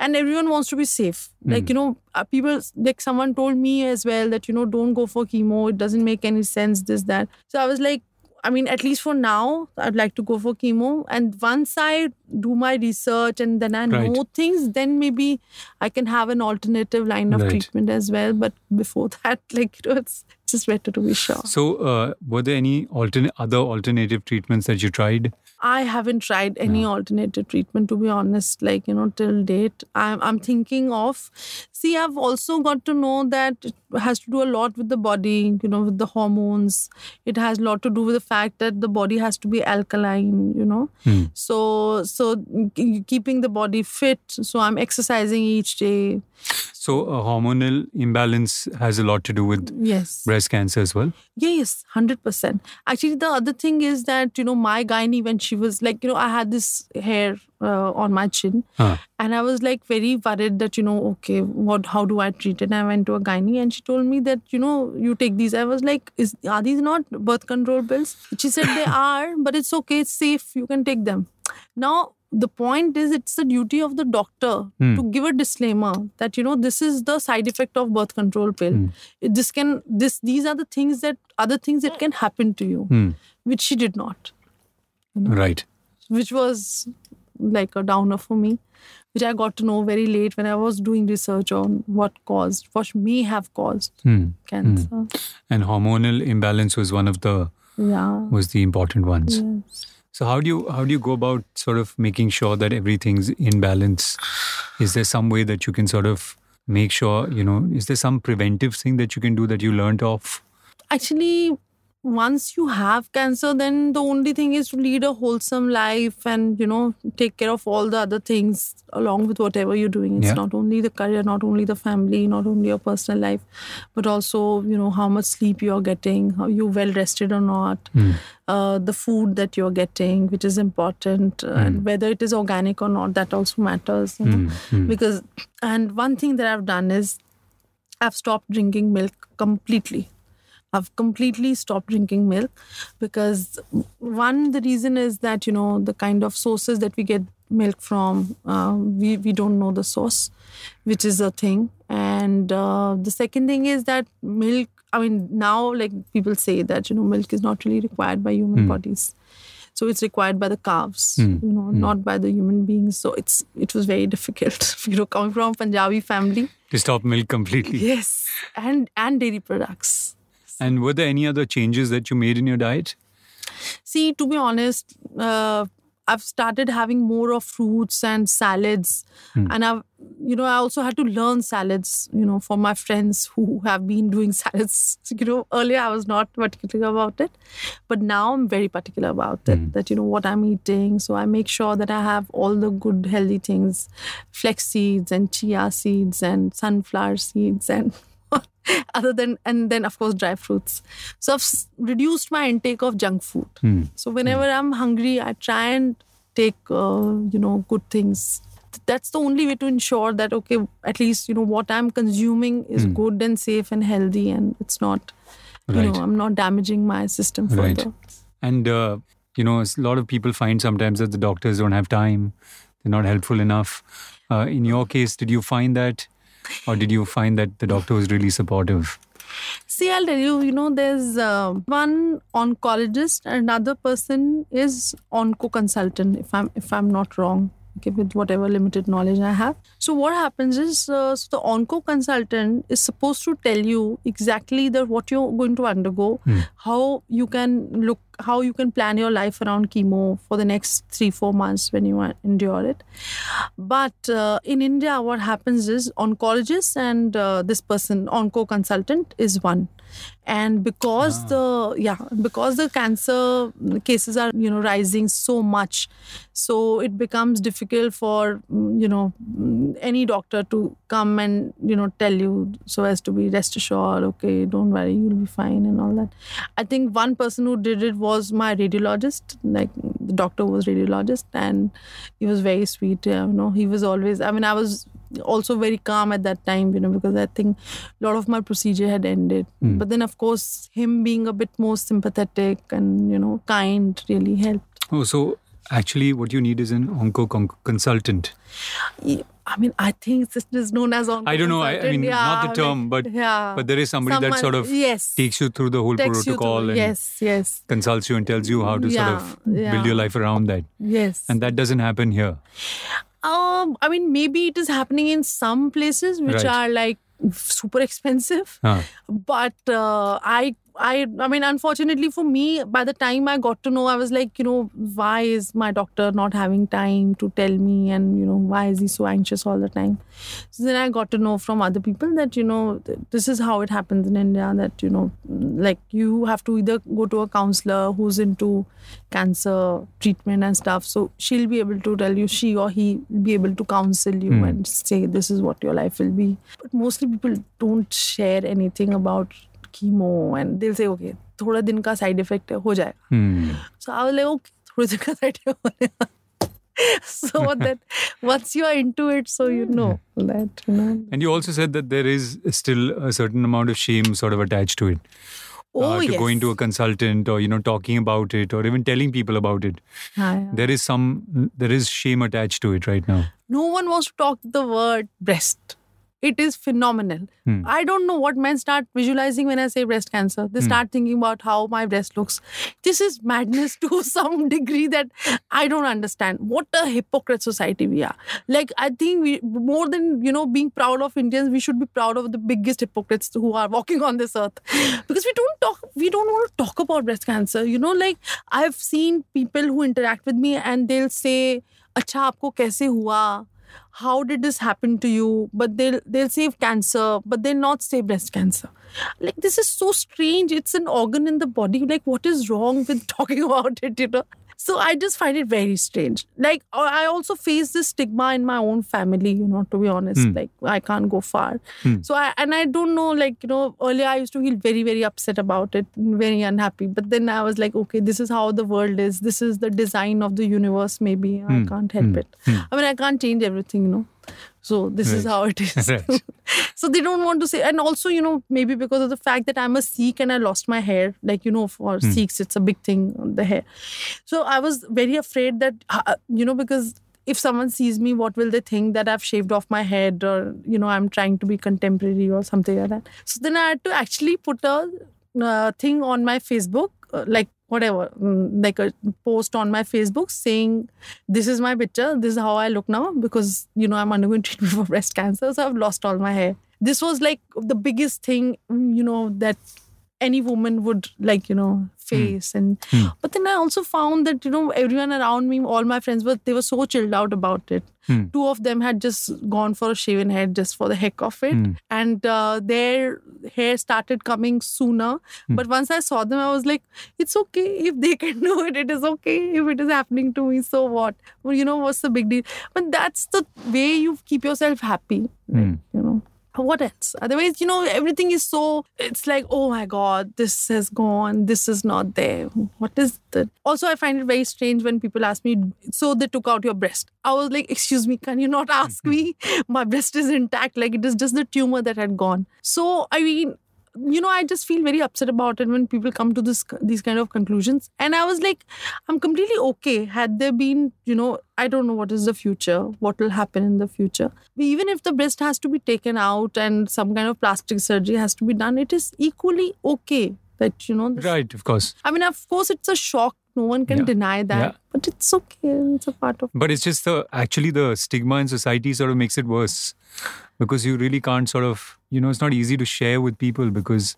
C: And everyone wants to be safe. Like,
B: Hmm.
C: you know, uh, people, like someone told me as well that, you know, don't go for chemo. It doesn't make any sense, this, that. So I was like, I mean, at least for now, I'd like to go for chemo. And once I do my research and then I
B: Right.
C: know things, then maybe I can have an alternative line of
B: Right.
C: treatment as well. But before that, like, you know, it's just better to be sure.
B: So, uh, were there any alternate other alternative treatments that you tried?
C: I haven't tried any alternative treatment to be honest, like, you know, till date. I'm, I'm thinking of, see, I've also got to know that it has to do a lot with the body, you know, with the hormones. It has a lot to do with the fact that the body has to be alkaline, you know.
B: Hmm.
C: So, so keeping the body fit. So I'm exercising each day.
B: So, a hormonal imbalance has a lot to do with
C: Yes.
B: breast cancer as well.
C: Yes, hundred percent. Actually, the other thing is that you know my gynae when she was like you know I had this hair uh, on my chin,
B: Huh.
C: and I was like very worried that you know okay what how do I treat it? And I went to a gynae and she told me that you know you take these. I was like, is are these not birth control pills? She said they are, but it's okay, it's safe. You can take them. Now the point is it's the duty of the doctor
B: Hmm.
C: to give a disclaimer that you know this is the side effect of birth control pill
B: Hmm.
C: This can this these are the things that other things that can happen to you
B: Hmm.
C: which she did not
B: Right.
C: which was like a downer for me which i got to know very late when i was doing research on what caused what may have caused
B: Hmm.
C: cancer
B: And hormonal imbalance was one of the
C: yeah
B: was the important ones.
C: yes.
B: So how do you how do you go about sort of making sure that everything's in balance? Is there some way that you can sort of make sure you know? Is there some preventive thing that you can do that you learned of?
C: actually once you have cancer then the only thing is to lead a wholesome life and you know take care of all the other things along with whatever you're doing it's
B: Yeah.
C: not only the career not only the family not only your personal life but also you know how much sleep you're getting how you well rested or not
B: Hmm.
C: uh, the food that you're getting which is important uh, and whether it is organic or not that also matters you know?
B: Hmm. Hmm.
C: because and one thing that i've done is i've stopped drinking milk completely i've completely stopped drinking milk because one the reason is that you know the kind of sources that we get milk from uh, we, we don't know the source which is a thing. And uh, the second thing is that milk i mean now like people say that you know milk is not really required by human
B: Hmm.
C: bodies. So it's required by the calves
B: Hmm.
C: you know not by the human beings. So it's it was very difficult. You know coming from a punjabi family.
B: To stop milk completely.
C: yes. And and dairy products
B: And were there any other changes that you made in your diet?
C: see to be honest uh, i've started having more of fruits and salads. And i've you know i also had to learn salads you know for my friends who have been doing salads. You know earlier i was not particular about it but now i'm very particular about it that you know what i'm eating. So i make sure that i have all the good healthy things flax seeds and chia seeds and sunflower seeds and other than and then of course dry fruits so i've reduced my intake of junk food
B: Hmm.
C: so whenever I'm hungry, I try and take uh, you know good things. That's the only way to ensure that okay, at least you know what I'm consuming is
B: Hmm.
C: good and safe and healthy, and it's not you
B: Right.
C: know I'm not damaging my system
B: Right.
C: further.
B: And uh, you know, a lot of people find sometimes that the doctors don't have time; they're not helpful enough. Uh, in your case, did you find that, or did you find that the doctor was really supportive?
C: See, I'll tell you, you know, there's uh, one oncologist, another person is onco consultant. If I'm if I'm not wrong, okay, with whatever limited knowledge I have. So what happens is, uh, so the onco consultant is supposed to tell you exactly that what you're going to undergo, how you can look, how you can plan your life around chemo for the next three four months when you endure it. But uh, in India, what happens is oncologists and uh, this person, onco consultant, is one. And because the yeah, because the cancer cases are you know rising so much, so it becomes difficult for mm, you know mm, any doctor to come and you know tell you so as to be rest assured, okay, don't worry, you'll be fine and all that. I think one person who did it was my radiologist. Like the doctor was radiologist, and he was very sweet. You know, he was always. I mean, I was also very calm at that time. You know, because I think a lot of my procedure had ended. Hmm. But then, of course, him being a bit more sympathetic and you know kind really helped.
B: Oh, so actually what you need is an onco consultant.
C: Yeah, I mean, I think this is known as on.
B: I don't know. I, I mean, not the term, but
C: yeah.
B: but there is somebody that sort of
C: yes.
B: takes you through the whole protocol
C: through-
B: and
C: yes, yes,
B: consults you and tells you how to
C: Yeah,
B: sort of build your life around that.
C: yes.
B: And that doesn't happen here.
C: Um, I mean, maybe it is happening in some places which
B: Right.
C: are like super expensive,
B: Huh.
C: but uh, I. I, I mean, unfortunately for me, by the time I got to know, I was like, you know, why is my doctor not having time to tell me, and you know, why is he so anxious all the time? So then I got to know from other people that you know, th- this is how it happens in India. That you know, like you have to either go to a counselor who's into cancer treatment and stuff. So she'll be able to tell you, she or he will be able to counsel you
B: Hmm.
C: and say, this is what your life will be. But mostly people don't share anything about chemo and they'll say, okay, थोड़ा दिन का side effect है, हो जाएगा.
B: Hmm.
C: So I was like, okay, थोड़े दिन का side effect हो जाएगा. so that once you are into it, so you know that, you know.
B: And you also said that there is still a certain amount of shame sort of attached to it.
C: Oh,
B: uh, to
C: yes.
B: going to a consultant or you know talking about it or even telling people about it
C: Yeah, yeah.
B: there is some there is shame attached to it right now
C: no one wants to talk the word breast. it is phenomenal.
B: Hmm.
C: I don't know what men start visualizing when I say breast cancer. They hmm. start thinking about how my breast looks. This is madness to some degree that I don't understand. What a hypocrite society we are. Like I think we more than you know being proud of Indians, we should be proud of the biggest hypocrites who are walking on this earth. Because we don't talk we don't want to talk about breast cancer. You know, like I've seen people who interact with me and they'll say, Acha, aapko kaise hua? How did this happen to you? But they'll they'll save cancer but they'll not say breast cancer. Like this is so strange. It's an organ in the body. Like what is wrong with talking about it you know so i just find it very strange like i also face this stigma in my own family you know to be honest
B: Hmm.
C: like i can't go far
B: Hmm.
C: so i and i don't know like you know earlier i used to feel very very upset about it very unhappy but then i was like okay this is how the world is this is the design of the universe maybe i
B: Hmm.
C: can't help
B: Hmm.
C: it
B: Hmm.
C: I mean, I can't change everything, you know. So this is how it is.
B: Right.
C: so they don't want to say, and also, you know, maybe because of the fact that I'm a Sikh and I lost my hair, like you know, for
B: Hmm.
C: Sikhs it's a big thing, the hair. So I was very afraid that, uh, you know, because if someone sees me, what will they think that I've shaved off my head or you know I'm trying to be contemporary or something like that. So then I had to actually put a uh, thing on my Facebook, uh, like whatever, mm, like a post on my Facebook saying, "This is my picture. This is how I look now because you know I'm undergoing treatment for breast cancer, so I've lost all my hair." This was like the biggest thing, mm, you know, that any woman would like, you know, face. And
B: Hmm.
C: but then I also found that you know everyone around me, all my friends, were they were so chilled out about it.
B: Hmm.
C: Two of them had just gone for a shaven head just for the heck of it,
B: Hmm.
C: and uh, their hair started coming sooner.
B: Hmm.
C: But once I saw them, I was like, it's okay if they can do it. It is okay if it is happening to me. So what? Well, you know what's the big deal? But that's the way you keep yourself happy. You know what else otherwise you know everything is so it's like oh my god this has gone this is not there. What is that also i find it very strange when people ask me so they took out your breast. I was like excuse me can you not ask me? My breast is intact. Like it is just the tumor that had gone. So i mean you know i just feel very upset about it when people come to this these kind of conclusions. And i was like i'm completely okay. Had there been you know i don't know what is the future what will happen in the future. Even if the breast has to be taken out and some kind of plastic surgery has to be done it is equally okay that you know this-
B: right of course.
C: I mean of course it's a shock. No one can
B: Yeah.
C: deny that
B: Yeah.
C: but it's okay. It's a part of
B: but it's just the actually the stigma in society sort of makes it worse because you really can't sort of you know it's not easy to share with people because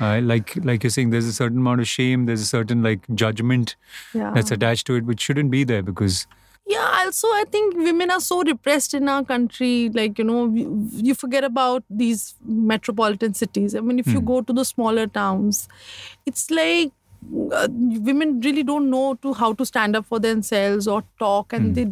B: uh, like like you're saying there's a certain amount of shame there's a certain like judgment
C: yeah
B: that's attached to it which shouldn't be there because
C: Yeah, also I think women are so repressed in our country. Like you know, you, forget about these metropolitan cities. I mean, if you
B: Hmm.
C: go to the smaller towns, it's like uh, women really don't know to how to stand up for themselves or talk. And they,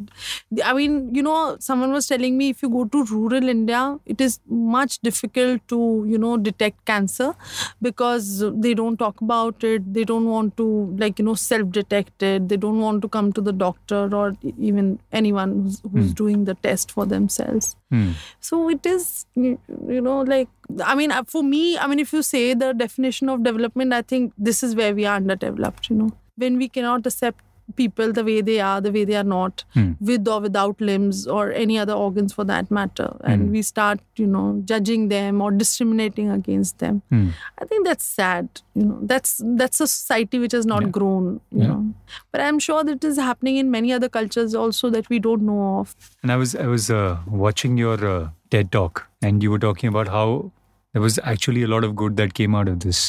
C: they, I mean, you know, someone was telling me if you go to rural India, it is much difficult to you know detect cancer because they don't talk about it. They don't want to like you know self-detect it. They don't want to come to the doctor or even anyone who's, who's
B: Hmm.
C: doing the test for themselves.
B: Hmm,
C: So it is, you you know, like, I mean, uh, for me, I mean, if you say the definition of development, I think this is where we are underdeveloped, you know. When we cannot accept people the way they are, the way they are not,
B: Hmm.
C: with or without limbs or any other organs for that matter. And
B: Hmm.
C: we start, you know, judging them or discriminating against them.
B: Hmm.
C: I think that's sad. You know, that's that's a society which has not
B: Yeah.
C: grown. You
B: Yeah.
C: know, but I'm sure that is happening in many other cultures also that we don't know of.
B: And I was I was uh, watching your uh, TED talk, and you were talking about how there was actually a lot of good that came out of this.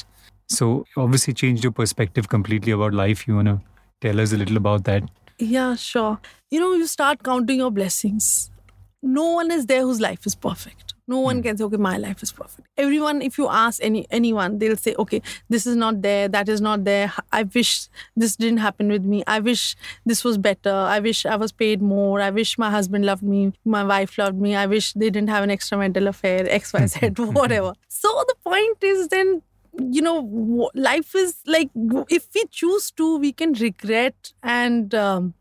B: So obviously changed your perspective completely about life. You wanna tell us a little about that?
C: Yeah, sure. You know, you start counting your blessings. No one is there whose life is perfect. No one hmm. can say, okay, my life is perfect. Everyone, if you ask any anyone, they'll say, okay, this is not there, that is not there. I wish this didn't happen with me. I wish this was better. I wish I was paid more. I wish my husband loved me, my wife loved me. I wish they didn't have an extramarital affair, X, Y, Z, whatever. So the point is then you know life is like if we choose to we can regret and um,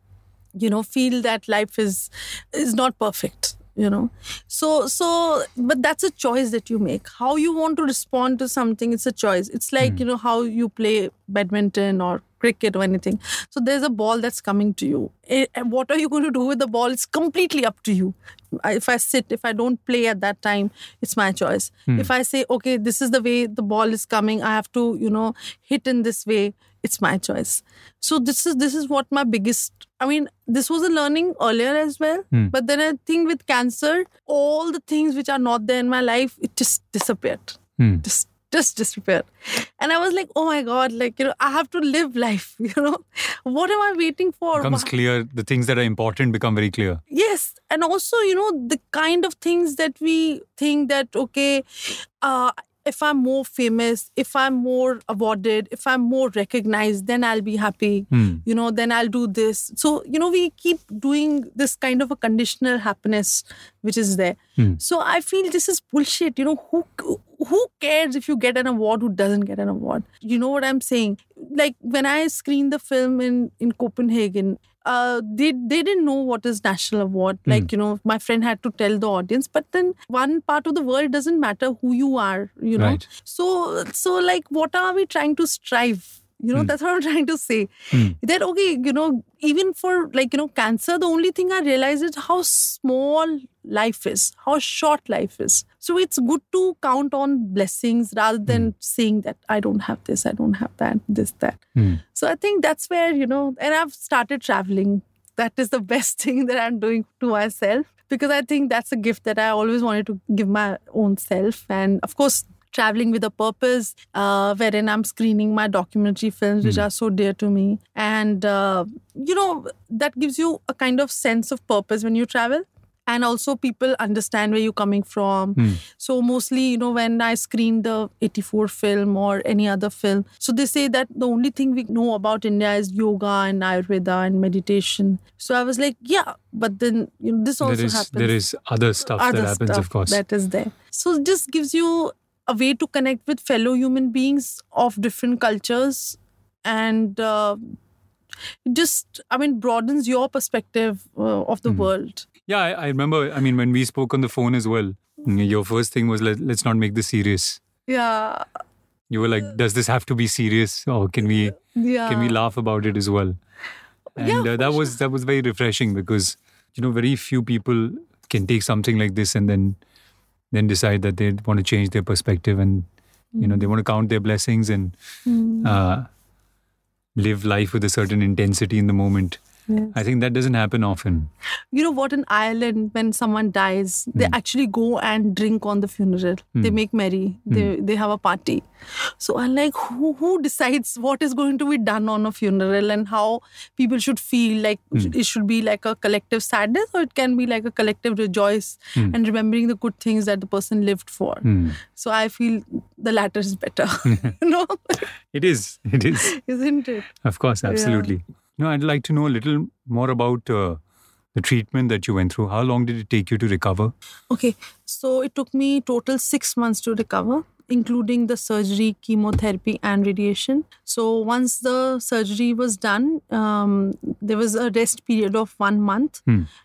C: you know feel that life is is not perfect you know. So so but that's a choice that you make. How you want to respond to something it's a choice. It's like you know how you play badminton or cricket or anything. So there's a ball that's coming to you. Eh, and what are you going to do with the ball it's completely up to you if i sit if i don't play at that time it's my choice. If i say okay this is the way the ball is coming i have to you know hit in this way it's my choice. So this is this is what my biggest i mean this was a learning earlier as well but then i think with cancer all the things which are not there in my life it just disappeared.
B: Hmm.
C: just just disappeared and i was like oh my god like you know i have to live life you know what am i waiting for
B: Becomes
C: Why-
B: clear. The things that are important become very clear.
C: yes and also you know the kind of things that we think that okay uh if i'm more famous if i'm more awarded if i'm more recognized then i'll be happy.
B: Hmm.
C: you know then i'll do this. So you know we keep doing this kind of a conditional happiness which is there.
B: Hmm.
C: so i feel this is bullshit. You know who who cares if you get an award who doesn't get an award? You know what i'm saying? Like when i screened the film in in copenhagen uh, they they didn't know what is national award. Like you know, my friend had to tell the audience. But then one part of the world doesn't matter who you are. You know,
B: Right.
C: so so like, what are we trying to strive? You know, hmm. that's what I'm trying to say. Hmm. That okay, you know, even for like you know cancer, the only thing I realize is how small life is, how short life is. So it's good to count on blessings rather than hmm. saying that I don't have this, I don't have that, this, that.
B: Hmm.
C: So I think that's where, you know, and I've started traveling. That is the best thing that I'm doing to myself because I think that's a gift that I always wanted to give my own self. And of course, traveling with a purpose, uh, wherein I'm screening my documentary films, which are so dear to me. And, uh, you know, that gives you a kind of sense of purpose when you travel. And also, people understand where you're coming from. So, mostly, you know, when I screen the 84 film or any other film, so they say that the only thing we know about India is yoga and Ayurveda and meditation. So, I was like, yeah, but then, you know, this also
B: There is
C: happens
B: there is other stuff
C: other
B: that happens, of course.
C: that is there so it just gives you a way to connect with fellow human beings of different cultures and uh, just i mean broadens your perspective uh, of the world
B: Yeah, I, I remember. I mean, when we spoke on the phone as well, your first thing was Let, let's not make this serious.
C: yeah
B: You were like, does this have to be serious, or can we
C: yeah
B: can we laugh about it as well? And
C: Yeah,
B: uh, that was that was very refreshing because you know very few people can take something like this and then then decide that they want to change their perspective and you know they want to count their blessings and
C: Hmm.
B: uh, live life with a certain intensity in the moment.
C: Yes.
B: I think that doesn't happen often.
C: you know what in ireland when someone dies
B: Hmm.
C: they actually go and drink on the funeral they make merry they
B: Hmm.
C: they have a party so i'm like who who decides what is going to be done on a funeral and how people should feel like
B: Hmm.
C: it should be like a collective sadness or it can be like a collective rejoice
B: Hmm.
C: and remembering the good things that the person lived for so i feel the latter is better no
B: It is. It is.
C: isn't it
B: Of course, absolutely. No, I'd like to know a little more about uh, the treatment that you went through. How long did it take you to recover?
C: Okay, so it took me total six months to recover, including the surgery, chemotherapy, and radiation. So once the surgery was done, um, there was a rest period of one month,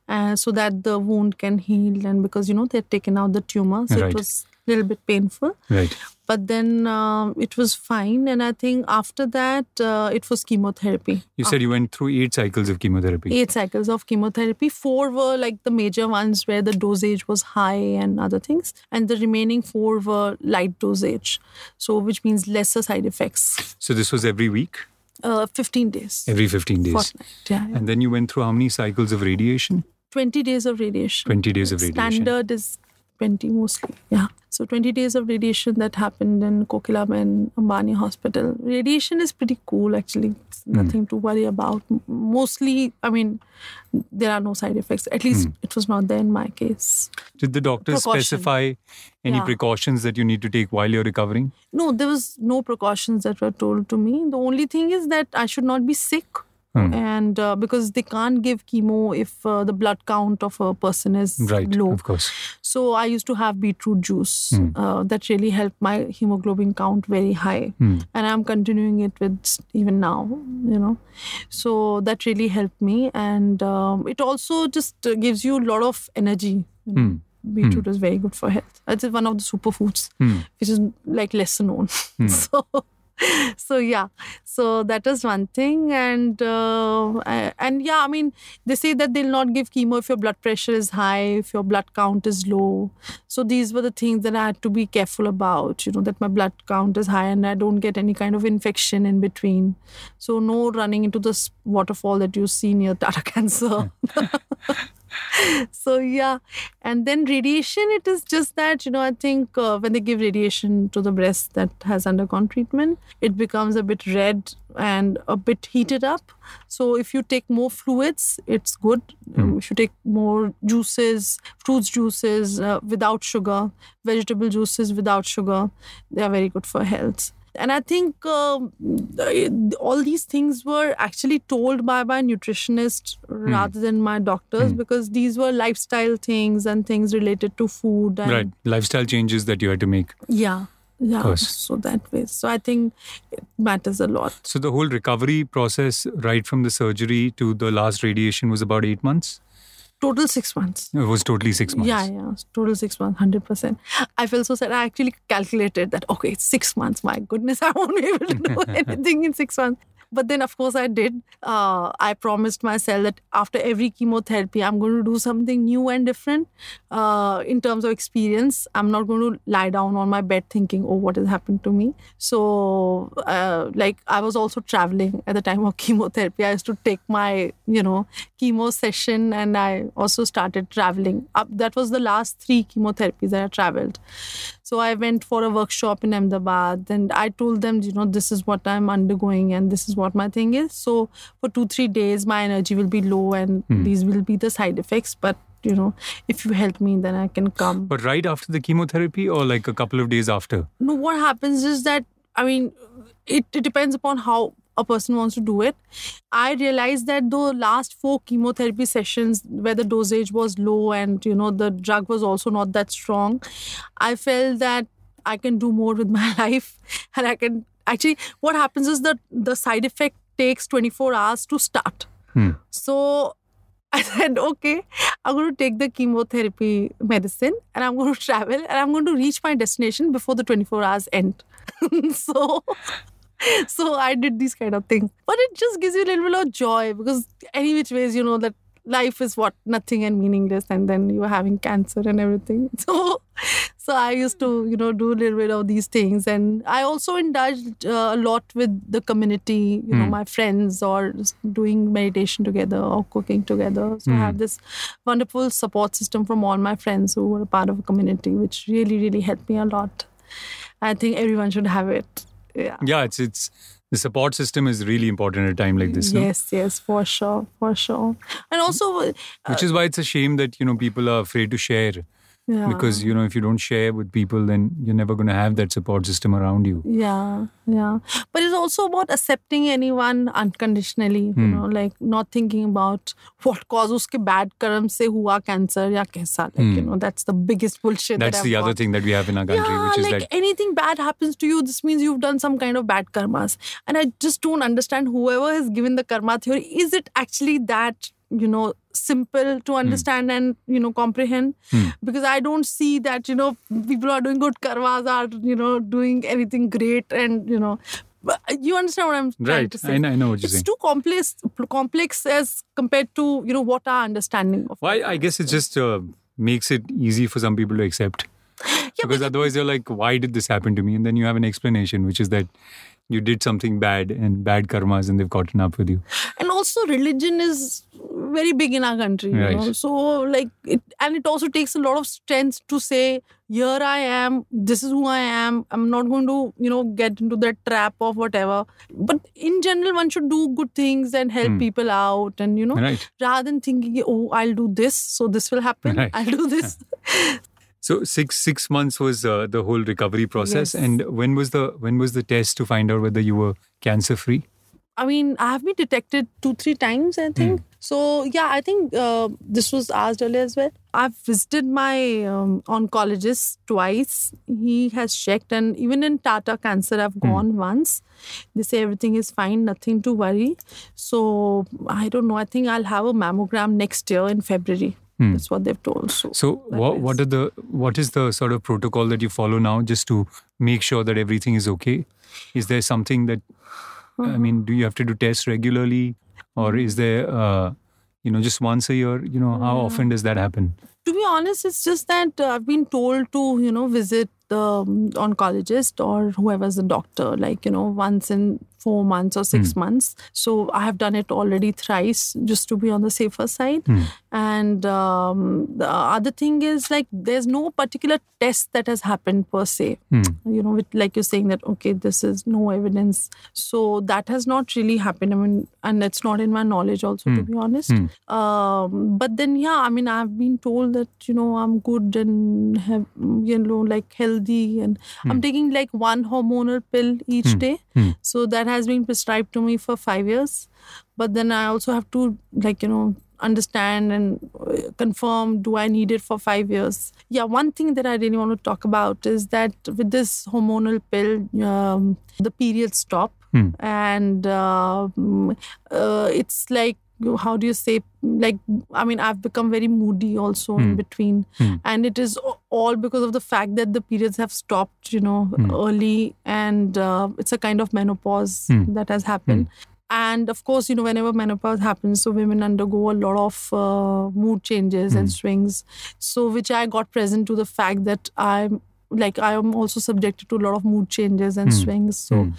C: uh, so that the wound can heal. And because you know they'd taken out the tumor, so
B: Right.
C: it was little bit painful.
B: Right.
C: But then um, it was fine. And I think after that, uh, it was chemotherapy.
B: You said you went through eight cycles of chemotherapy.
C: Eight cycles of chemotherapy. Four were like the major ones where the dosage was high and other things. And the remaining four were light dosage. So, which means lesser side effects.
B: So this was every week,
C: Uh, 15 days.
B: every 15 days.
C: Fortnight. Yeah, yeah.
B: And then you went through how many cycles of radiation?
C: 20 days of radiation.
B: 20 days of radiation.
C: Standard is 20 mostly. Yeah. So 20 days of radiation that happened in Kokilaben Ambani Hospital. Radiation is pretty cool actually. It's
B: Hmm.
C: nothing to worry about. Mostly, I mean, there are no side effects. At least
B: Hmm.
C: it was not there in my case.
B: Did the doctors
C: Precaution.
B: specify any
C: Yeah.
B: precautions that you need to take while you're recovering?
C: No, there was no precautions that were told to me. The only thing is that I should not be sick.
B: Hmm.
C: And uh, because they can't give chemo if uh, the blood count of a person is
B: Right,
C: low.
B: of course.
C: So I used to have beetroot juice.
B: Hmm.
C: Uh, that really helped my hemoglobin count very high,
B: Hmm.
C: and I'm continuing it with even now. You know, so that really helped me, and um, it also just uh, gives you a lot of energy. you know.
B: Hmm.
C: Beetroot is very good for health. It's one of the superfoods,
B: Hmm.
C: which is like lesser known. so. So yeah, so that is one thing, and uh, and yeah, I mean they say that they'll not give chemo if your blood pressure is high, if your blood count is low. So these were the things that I had to be careful about. You know that my blood count is high and I don't get any kind of infection in between. So no running into this waterfall that you see near Tata Cancer. so yeah. And then radiation it is just that you know i think uh, when they give radiation to the breast that has undergone treatment it becomes a bit red and a bit heated up. So if you take more fluids it's good. Um, if you take more juices fruits juices uh, without sugar vegetable juices without sugar they are very good for health and I think um, uh, all these things were actually told by my nutritionist rather than my doctors because these were lifestyle things and things related to food. And
B: Right. Lifestyle changes that you had to make.
C: Yeah. Yeah. So that way. So I think it matters a lot.
B: So the whole recovery process, right from the surgery to the last radiation, was about eight months.
C: Total six months.
B: It was totally six months.
C: Yeah, yeah, total six months, hundred percent. I feel so sad. I actually calculated that. Okay, it's six months. My goodness, I won't be able to do anything in six months. But then, of course, I did. Uh, I promised myself that after every chemotherapy, I'm going to do something new and different uh, in terms of experience. I'm not going to lie down on my bed thinking, "Oh, what has happened to me." So, uh, like, I was also traveling at the time of chemotherapy. I used to take my, you know, chemo session, and I also started traveling. That was the last three chemotherapies that I traveled. So I went for a workshop in Ahmedabad and I told them, you know, this is what I'm undergoing and this is what my thing is. So for two, three days, my energy will be low and hmm. these will be the side effects. But, you know, if you help me, then I can come.
B: But right after the chemotherapy or like a couple of days after?
C: no, what happens is that, I mean, it, it depends upon how a person wants to do it. I realized that the last four chemotherapy sessions where the dosage was low and you know the drug was also not that strong, I felt that I can do more with my life and I can actually what happens is that the side effect takes 24 hours to start.
B: Hmm.
C: So I said, okay, I'm going to take the chemotherapy medicine and I'm going to travel and I'm going to reach my destination before the 24 hours end. so so I did these kind of things. But it just gives you a little bit of joy because any which ways, you know, that life is what nothing and meaningless and then you are having cancer and everything. So so I used to, you know, do a little bit of these things. And I also indulged uh, a lot with the community, you know, my friends or doing meditation together or cooking together. So I have this wonderful support system from all my friends who were a part of a community, which really, really helped me a lot. I think everyone should have it. Yeah.
B: Yeah, it's it's the support system is really important at a time like this. no?
C: Yes, yes, for sure, for sure. And also, uh,
B: Which is why it's a shame that you know people are afraid to share
C: yeah,
B: because you know if you don't share with people, then you're never going to have that support system around you.
C: yeah, yeah. But it's also about accepting anyone unconditionally. You
B: Hmm.
C: know, like not thinking about what cause uske bad karm se hua cancer ya kaisa. Like you know, that's the biggest bullshit.
B: Hmm. That's
C: that
B: the other thing that we have in our country,
C: yeah,
B: which is
C: like
B: that
C: anything bad happens to you, this means you've done some kind of bad karmas. And I just don't understand whoever has given the karma theory, is it actually that you know simple to understand and you know comprehend
B: Hmm.
C: because i don't see that you know people are doing good karmas are you know doing anything great and you know but you understand what i'm trying
B: Right.
C: to say
B: I, know- I know what you're
C: it's
B: saying.
C: too complex complex as compared to you know what our understanding of
B: Why? I guess it just uh, makes it easy for some people to accept.
C: yeah,
B: because otherwise you're like, why did this happen to me? And then you have an explanation, which is that you did something bad and bad karmas and they've gotten up with you.
C: and also religion is very big in our country you
B: Right.
C: know so like it and it also takes a lot of strength to say here i am this is who i am i'm not going to you know get into that trap of whatever but in general one should do good things and help
B: Hmm.
C: people out and you know
B: Right.
C: rather than thinking oh i'll do this so this will happen
B: Right.
C: i'll do this
B: So six six months was uh, the whole recovery process.
C: Yes.
B: And when was the when was the test to find out whether you were cancer free?
C: I mean, I have been detected two, three times, I think. So, yeah, I think uh, this was asked earlier as well. I've visited my um, oncologist twice. He has checked, and even in Tata Cancer, I've gone once. They say everything is fine, nothing to worry. So, I don't know. I think I'll have a mammogram next year in February. That's what they've told. So,
B: So what what are the what is the sort of protocol that you follow now just to make sure that everything is okay? Is there something that I mean, do you have to do tests regularly, or is there uh, you know just once a year? You know, how often does that happen?
C: to be honest, it's just that uh, I've been told to, you know, visit the um, oncologist or whoever's the doctor, like, you know, once in four months or six hmm. months. So I have done it already thrice just to be on the safer side. Hmm. And um, the other thing is like, there's no particular test that has happened per se. Hmm. You know, with, like you're saying that, okay, this is no evidence. So that has not really happened. I mean, and it's not in my knowledge also, to be honest. Um, but then, yeah, I mean, I've been told that, you know, I'm good and have, you know, like healthy and I'm taking like one hormonal pill each day. So that has been prescribed to me for five years. But then I also have to, like, you know, understand and uh, confirm do I need it for five years. Yeah, one thing that I really want to talk about is that with this hormonal pill, um, the periods stop. And uh, uh, it's like, how do you say, like, I mean, I've become very moody also in hmm. between. Hmm. And it is all because of the fact that the periods have stopped, you know, hmm. early. And uh, it's a kind of menopause that has happened. And of course, you know, whenever menopause happens, so women undergo a lot of uh, mood changes and swings. So, which I got present to the fact that I'm like I am also subjected to a lot of mood changes and hmm. swings. So, hmm.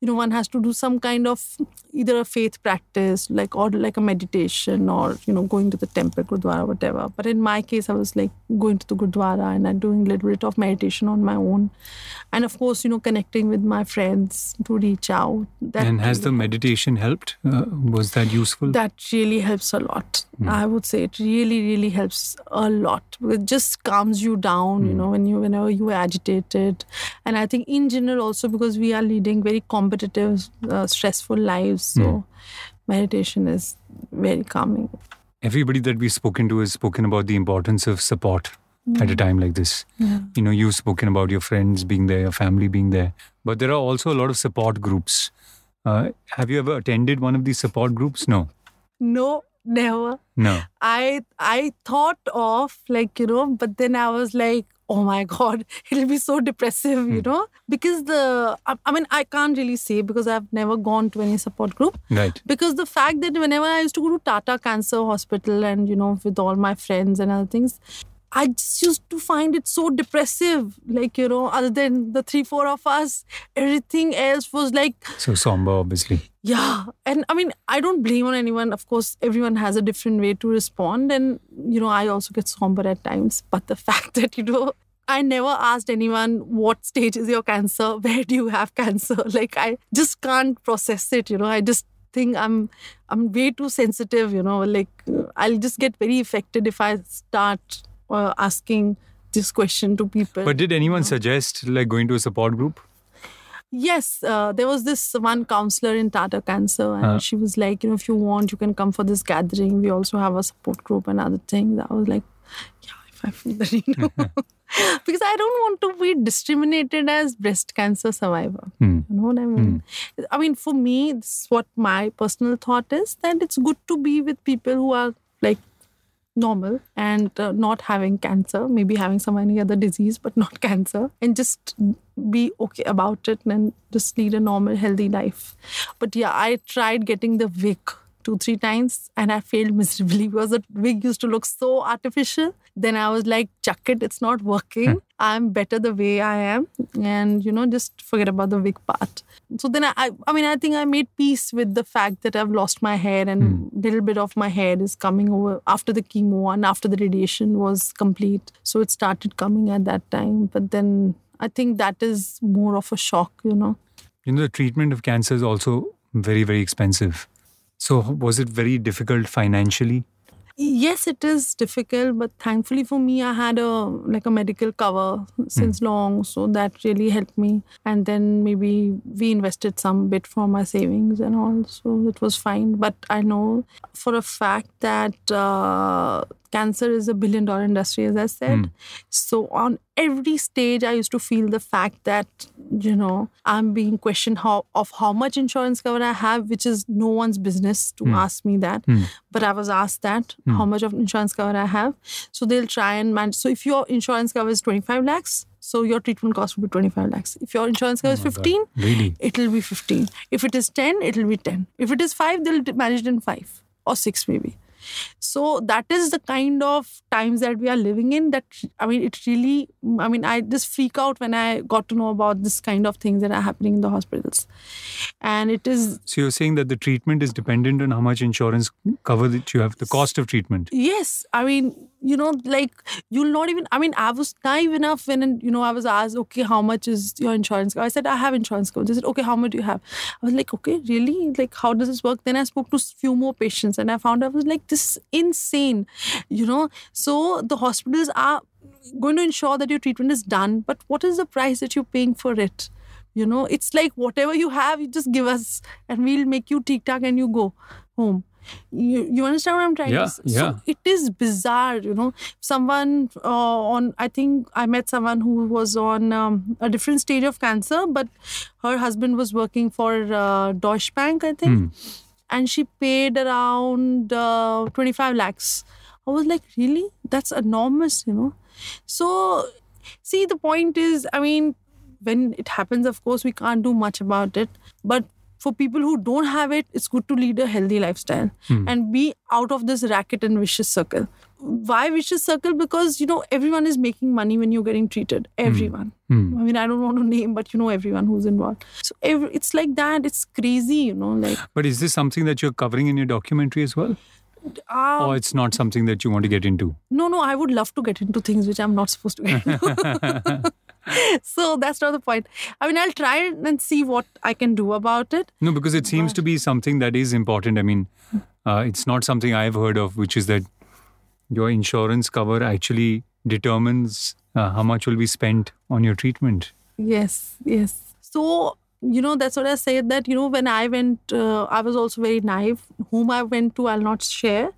C: you know, one has to do some kind of either a faith practice, like or like a meditation, or you know, going to the temple, gurdwara, whatever. But in my case, I was like going to the gurdwara and I'm doing a little bit of meditation on my own, and of course, you know, connecting with my friends to reach out. That
B: and has the meditation helped? Uh, was that useful?
C: that really helps a lot. Hmm. I would say it really, really helps a lot. It just calms you down, you know, when you whenever you agitated. And I think in general also because we are leading very competitive, uh, stressful lives. So meditation is very calming.
B: Everybody that we've spoken to has spoken about the importance of support at a time like this. You know, you've spoken about your friends being there, your family being there, but there are also a lot of support groups. Uh, have you ever attended one of these support groups? No,
C: No, never.
B: no.
C: I I thought of like you know, but then I was like, oh my god, it'll be so depressive, you hmm. know, because the I, I mean I can't really say because I've never gone to any support group.
B: Right.
C: Because the fact that whenever I used to go to Tata Cancer Hospital and you know with all my friends and other things. I just used to find it so depressive. Like, you know, other than the three, four of us, everything else was like
B: So somber, obviously.
C: yeah. And I mean, I don't blame on anyone. Of course, everyone has a different way to respond. And, you know, I also get somber at times. But the fact that, you know, I never asked anyone what stage is your cancer, where do you have cancer? Like I just can't process it, you know. I just think I'm I'm way too sensitive, you know, like I'll just get very affected if I start uh, asking this question to people.
B: But did anyone suggest like going to a support group?
C: Yes, uh, there was this one counselor in Tata Cancer, and
B: Uh.
C: she was like, you know, if you want, you can come for this gathering. We also have a support group and other things. I was like, yeah, if I feel the need, because I don't want to be discriminated as breast cancer survivor.
B: Hmm.
C: You know what I mean? I mean, for me, this is what my personal thought is that it's good to be with people who are like normal and uh, not having cancer, maybe having some any other disease, but not cancer, and just be okay about it and just lead a normal, healthy life. But yeah, I tried getting the wig two, three times and I failed miserably because the wig used to look so artificial. Then I was like, chuck it, it's not working. Hmm. I'm better the way I am. And, you know, just forget about the wig part. So then I, I, mean, I think I made peace with the fact that I've lost my hair and a little bit of my hair is coming over after the chemo and after the radiation was complete. So it started coming at that time. But then I think that is more of a shock, you know.
B: You know, the treatment of cancer is also very, very expensive. So, was it very difficult financially?
C: yes it is difficult but thankfully for me i had a like a medical cover since long so that really helped me. And then maybe we invested some bit from my savings and all so it was fine. But i know for a fact that uh, cancer is a billion dollar industry as i said. Hmm. So on every stage i used to feel the fact that you know i'm being questioned how of how much insurance cover i have which is no one's business to hmm. ask me that. Hmm. But i was asked that how much of insurance cover i have. So they'll try and manage so if your insurance cover is 25 lakhs so your treatment cost will be 25 lakhs. If your insurance cover oh is 15
B: Really?
C: it'll be 15 if it is 10 it'll be 10 if it is 5 they'll manage it in 5 or 6 maybe so that is the kind of times that we are living in that i mean it really i mean i just freak out when i got to know about this kind of things that are happening in the hospitals and it is
B: So, you're saying that the treatment is dependent on how much insurance cover that you have, the cost of treatment.
C: yes i mean you know like you'll not even i mean i was naive enough when you know i was asked okay how much is your insurance i said i have insurance cover. They said okay how much do you have? I was like okay really? Like how does this work? Then i spoke to few more patients and i found i was like this is insane you know? So the hospitals are going to ensure that your treatment is done but what is the price that you're paying for it? You know it's like whatever you have you just give us and we'll make you tic tac and you go home you, you understand what i'm trying
B: Yeah,
C: to say
B: yeah.
C: so it is bizarre you know. Someone uh, on i think i met someone who was on um, a different stage of cancer but her husband was working for uh, deutsche bank i think. And she paid around uh, 25 lakhs. I was like really? That's enormous you know? So see the point is i mean when it happens of course we can't do much about it. But for people who don't have it it's good to lead a healthy lifestyle hmm. and be out of this racket and vicious circle. Why vicious circle? Because you know everyone is making money when you're getting treated. Hmm. Everyone. Hmm. I mean i don't want to name but you know everyone who's involved. So every, it's like that. It's crazy you know like.
B: But is this something that you're covering in your documentary as well?
C: um,
B: or it's not something that you want to get into?
C: no no i would love to get into things which i'm not supposed to get into so that's not the point i mean i'll try and see what i can do about it
B: No, because it seems to be something that is important. I mean, uh, it's not something I've heard of, which is that your insurance cover actually determines uh, how much will be spent on your treatment.
C: Yes, yes. So, you know, that's what I said that, you know, when I went, uh, I was also very naive. Whom I went to, I'll not share.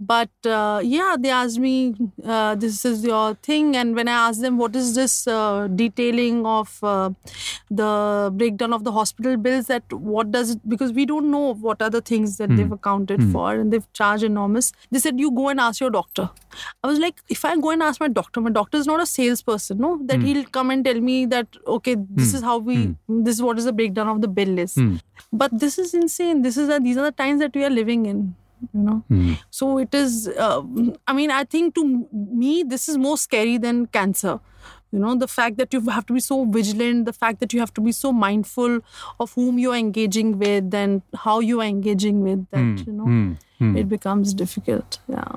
C: But uh, yeah, they asked me, uh, this is your thing. And when I asked them, what is this uh, detailing of uh, the breakdown of the hospital bills, that what does it, because we don't know what are the things that they've accounted for and they've charged enormous. They said, you go and ask your doctor. I was like, if I go and ask my doctor, my doctor is not a salesperson, no? That he'll come and tell me that, okay, this is how we, this is what is the breakdown of the bill is. Hmm. But this is insane. This is a, these are the times that we are living in, you know? Hmm. So it is, uh, I mean, I think to me, this is more scary than cancer. You know, the fact that you have to be so vigilant, the fact that you have to be so mindful of whom you're engaging with and how you are engaging with, that, hmm. you know, it becomes difficult. Yeah.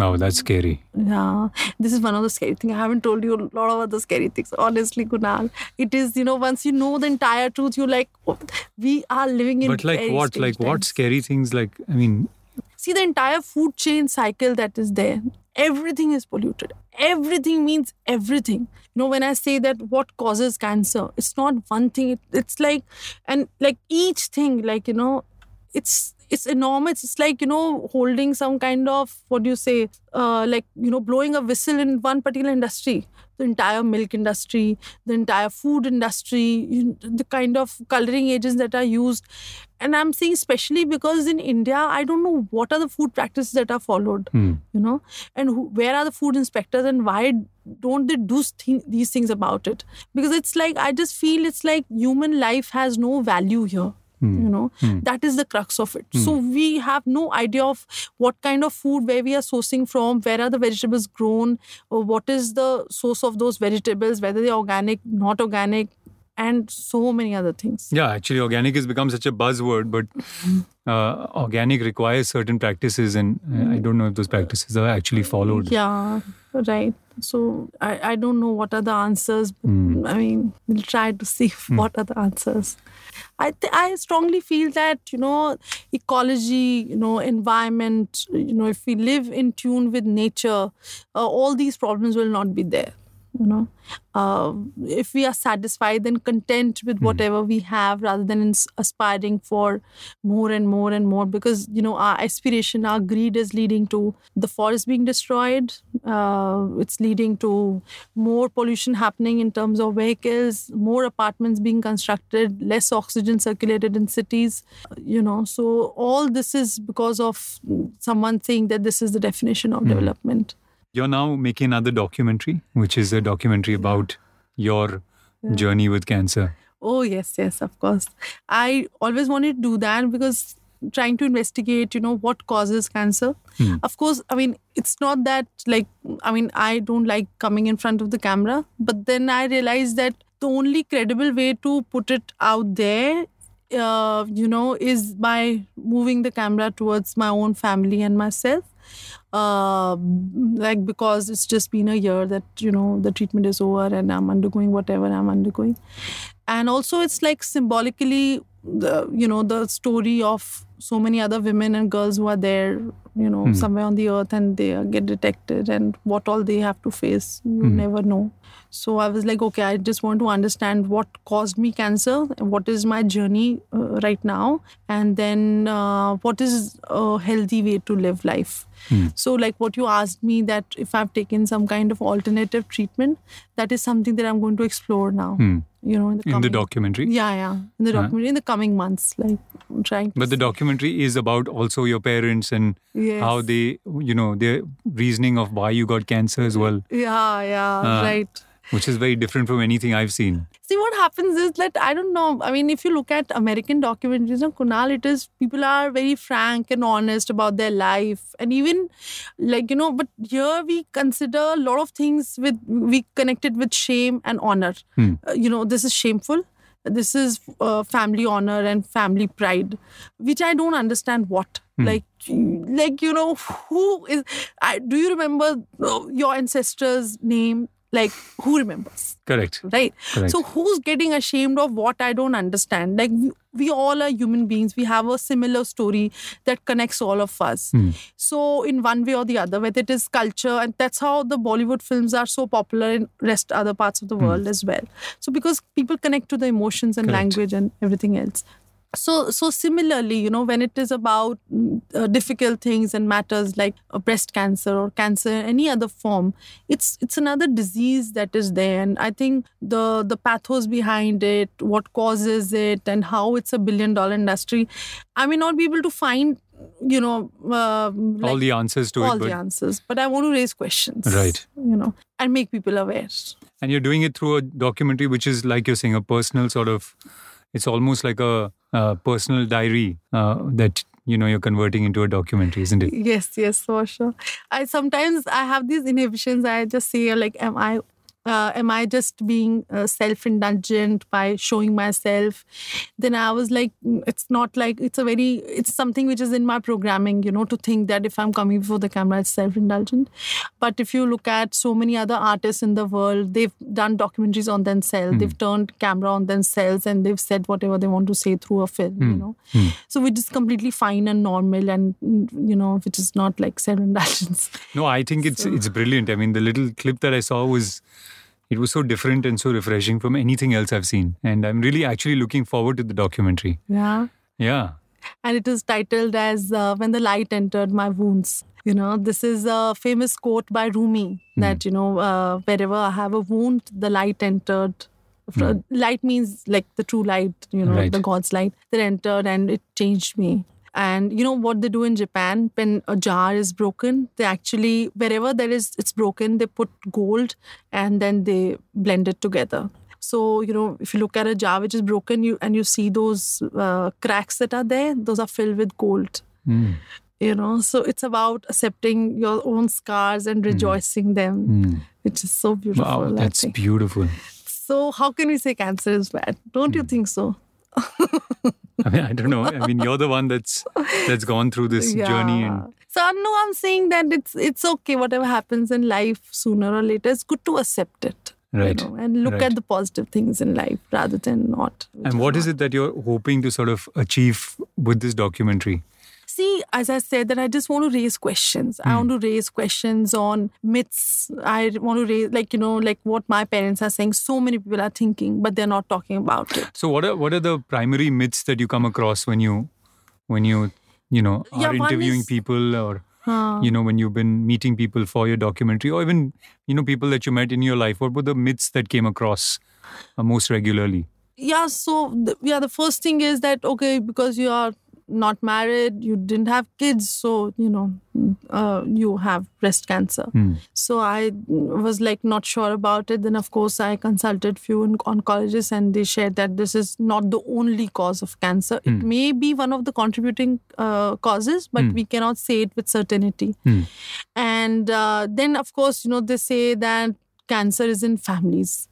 B: Wow, that's scary.
C: Yeah, this is one of the scary things. I haven't told you a lot of other scary things. Honestly, Kunal, it is you know once you know the entire truth, you're like, oh, we are living in.
B: But like what? Like what
C: times.
B: scary things? Like I mean,
C: See the entire food chain cycle that is there. Everything is polluted. Everything means everything. You know, when I say that what causes cancer, it's not one thing. It, it's like, and like each thing, like, you know, it's it's enormous. It's like, you know, holding some kind of, what do you say, uh, like, you know, blowing a whistle in one particular industry. The entire milk industry, the entire food industry, you the kind of coloring agents that are used. And I'm saying, especially because in India, I don't know what are the food practices that are followed,
B: Hmm.
C: you know, and who, where are the food inspectors and why don't they do th- these things about it? Because it's like, I just feel it's like human life has no value here
B: Hmm.
C: you know hmm. that is the crux of it. So hmm. we have no idea of what kind of food where we are sourcing from where are the vegetables grown or what is the source of those vegetables whether they're organic not organic and so many other things.
B: Yeah, actually, organic has become such a buzzword, but uh, organic requires certain practices, and uh, I don't know if those practices are actually followed.
C: yeah right. So i, I don't know what are the answers
B: Hmm.
C: i mean we'll try to see what are the answers. I, th- I strongly feel that you know ecology you know environment you know if we live in tune with nature uh, all these problems will not be there you know. Uh, if we are satisfied and content with whatever we have rather than ins- aspiring for more and more and more because you know our aspiration our greed is leading to the forest being destroyed. Uh, it's leading to more pollution happening in terms of vehicles more apartments being constructed less oxygen circulated in cities you know. So all this is because of someone saying that this is the definition of development
B: You're now making another documentary, which is a documentary about your journey with cancer.
C: Oh, yes, yes, of course. I always wanted to do that because trying to investigate, you know, what causes cancer. Of course, I mean, it's not that like, I mean, I don't like coming in front of the camera, but then I realized that the only credible way to put it out there, uh, you know, is by moving the camera towards my own family and myself. Uh, like because it's just been a year that you know the treatment is over and I'm undergoing whatever I'm undergoing. And also it's like symbolically the you know the story of so many other women and girls who are there you know somewhere on the earth and they get detected and what all they have to face you never know so i was like okay i just want to understand what caused me cancer what is my journey uh, right now and then uh, what is a healthy way to live life. So like what you asked me that if i've taken some kind of alternative treatment that is something that i'm going to explore now you know in the,
B: In the documentary.
C: yeah yeah. In the documentary in the coming months like I'm trying
B: But the documentary is about also your parents and
C: Yes.
B: how they, you know, their reasoning of why you got cancer as well,
C: yeah yeah
B: Uh,
C: right
B: which is very different from anything I've seen.
C: see what happens is that i don't know. I mean if you look at american documentaries on kunal it is people are very frank and honest about their life. And even like you know but here we consider a lot of things with we connected with shame and honor.
B: Hmm.
C: Uh, you know this is shameful. This is uh, family honor and family pride which i don't understand what. Like like you know who is I, do you remember uh, your ancestors name like who remembers?
B: Correct.
C: right?
B: Correct.
C: so who's getting ashamed of what i don't understand? Like we, we all are human beings. We have a similar story that connects all of us. Hmm. So in one way or the other whether it is culture and that's how the bollywood films are so popular in rest other parts of the hmm. world as well. So because people connect to the emotions and
B: Correct.
C: language and everything else so so similarly you know when it is about mm, uh, difficult things and matters like uh, breast cancer or cancer any other form it's it's another disease that is there and i think the the pathos behind it what causes it and how it's a billion dollar industry i may not be able to find you know uh,
B: all
C: like
B: the answers to it.
C: all the
B: but
C: answers but i want to raise questions
B: Right.
C: you know and make people aware
B: and you're doing it through a documentary which is like you're saying a personal sort of it's almost like a, uh personal diary uh, that you know you're converting into a documentary isn't it
C: Yes, yes, for sure. I sometimes I have these inhibitions. I just say like, am I, uh, am I just being uh, self-indulgent by showing myself? Then I was like, mm, it's not like it's a very, it's something which is in my programming, you know, to think that if I'm coming before the camera, it's self-indulgent. But if you look at so many other artists in the world, they've done documentaries on themselves. They've turned camera on themselves and they've said whatever they want to say through a film, you know. So which is completely fine and normal and mm, you know, which is not like self-indulgence.
B: no i think it's it's brilliant i mean the little clip that i saw was it was so different and so refreshing from anything else i've seen and i'm really actually looking forward to the documentary
C: Yeah.
B: yeah
C: and it is titled as uh, When the Light Entered My Wounds. You know, this is a famous quote by Rumi that, you know, uh, wherever I have a wound, the light entered. Light means like the true light, you know,
B: Right.
C: the God's light that entered and it changed me. And you know what they do in Japan when a jar is broken, they actually wherever there is it's broken, they put gold and then they blend it together. So you know if you look at a jar which is broken, you and you see those uh, cracks that are there, those are filled with gold.
B: Mm.
C: You know, so it's about accepting your own scars and rejoicing them,
B: Mm.
C: which is so beautiful.
B: Wow, that's beautiful.
C: So how can we say cancer is bad? Don't you think so?
B: I mean, I don't know. I mean, you're the one that's that's gone through this journey, and
C: so no, I'm saying that it's it's okay. Whatever happens in life, sooner or later, it's good to accept it. you
B: Right,
C: know, and look
B: right.
C: at the positive things in life rather than not.
B: and what is it that you're hoping to sort of achieve with this documentary?
C: See, as I said, that I just want to raise questions.
B: Hmm.
C: I want to raise questions on myths. I want to raise, like, you know, like what my parents are saying. So many people are thinking, but they're not talking about it.
B: So, what are what are the primary myths that you come across when you when you you know are
C: Yeah,
B: interviewing
C: is-
B: people or
C: Huh.
B: you know when you've been meeting people for your documentary or even you know people that you met in your life? What were the myths that came across uh, most regularly?
C: yeah so the, yeah the first thing is that okay because you are not married you didn't have kids so you know uh, you have breast cancer.
B: Hmm.
C: so i was like not sure about it. Then of course i consulted few oncologists and they shared that this is not the only cause of cancer. It may be one of the contributing uh, causes but we cannot say it with certainty.
B: Hmm.
C: and uh, then of course you know they say that cancer is in families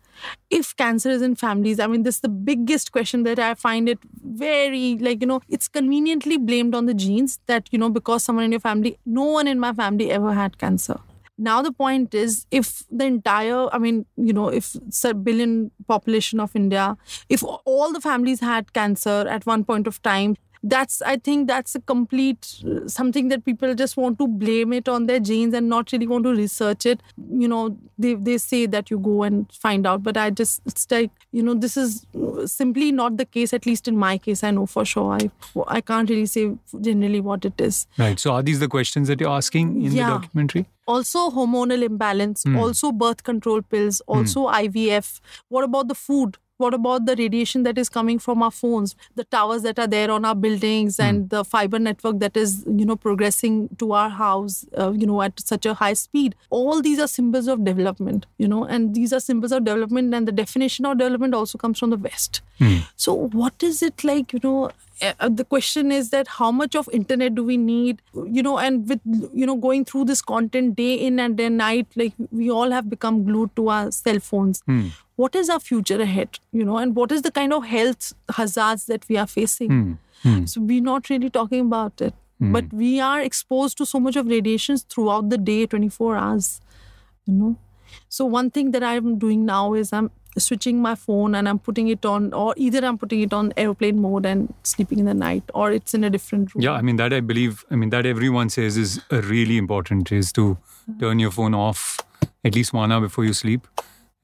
C: if cancer is in families i mean this is the biggest question that i find it very like you know it's conveniently blamed on the genes that you know because someone in your family no one in my family ever had cancer. Now the point is if the entire i mean you know if it's a billion population of india if all the families had cancer at one point of time that's i think that's a complete uh, something that people just want to blame it on their genes and not really want to research it. You know they, they say that you go and find out but i just it's like you know this is uh, simply not the case at least in my case i know for sure. I i can't really say generally what it is.
B: Right. So, are these the questions that you're asking in
C: Yeah.
B: the documentary?
C: also hormonal imbalance also birth control pills also ivf what about the food what about the radiation that is coming from our phones the towers that are there on our buildings and the fiber network that is you know progressing to our house uh, you know at such a high speed? All these are symbols of development you know and these are symbols of development and the definition of development also comes from the west. So what is it like you know uh, the question is that how much of internet do we need you know and with you know going through this content day in and day night like we all have become glued to our cell phones what is our future ahead you know and what is the kind of health hazards that we are facing? Hmm. Hmm. So we're not really talking about it. Hmm. But we are exposed to so much of radiations throughout the day 24 hours you know. So one thing that i'm doing now is i'm switching my phone and i'm putting it on or either i'm putting it on airplane mode and sleeping in the night or it's in a different room.
B: Yeah, I mean that I believe. I mean that everyone says is really important is to uh-huh. turn your phone off at least one hour before you sleep,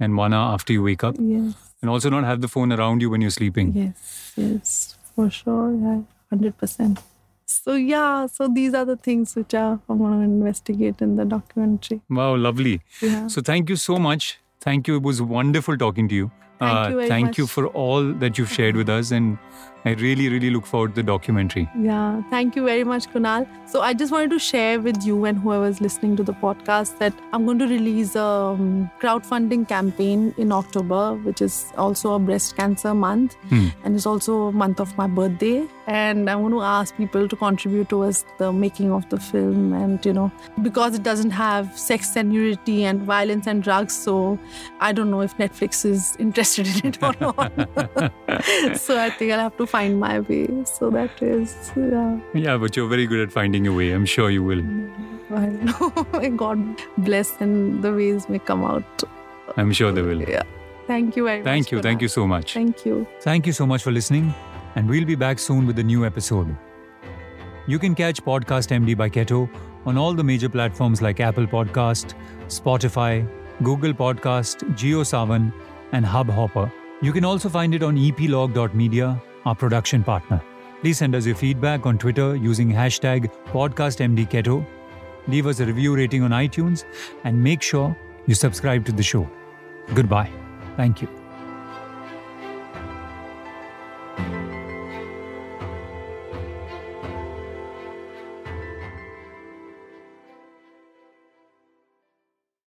B: and one hour after you wake up,
C: yes
B: and also not have the phone around you when you're sleeping.
C: yes yes for sure yeah 100% so yeah so these are the things which are i'm going to investigate in the documentary
B: Wow, lovely.
C: yeah
B: So thank you so much. Thank you. It was wonderful talking to you. Uh,
C: Thank you very
B: thank you for all that you've shared with us, and I really, really look forward to the documentary.
C: Yeah, thank you very much, Kunal. So I just wanted to share with you and whoever's listening to the podcast that I'm going to release a um, crowdfunding campaign in October, which is also a breast cancer month,
B: Hmm.
C: and it's also a month of my birthday. And I want to ask people to contribute towards the making of the film, and you know, because it doesn't have sex and nudity and violence and drugs, so I don't know if Netflix is interested in it or not. so I think I'll have to find my way. So that is, yeah.
B: Yeah, but you're very good at finding a way. I'm sure you will.
C: I know. May God bless and the ways may come out.
B: I'm sure they will.
C: Yeah. Thank you very much.
B: Thank you. Thank you so much.
C: Thank you.
B: Thank you so much for listening, and we'll be back soon with a new episode. You can catch Podcast MD by Ketto on all the major platforms like Apple Podcast, Spotify, Google Podcast, JioSaavn, and Hubhopper. You can also find it on eplog.media, our production partner. Please send us your feedback on Twitter using hashtag podcastmdketto. Leave us a review rating on iTunes and make sure you subscribe to the show. Goodbye. Thank you.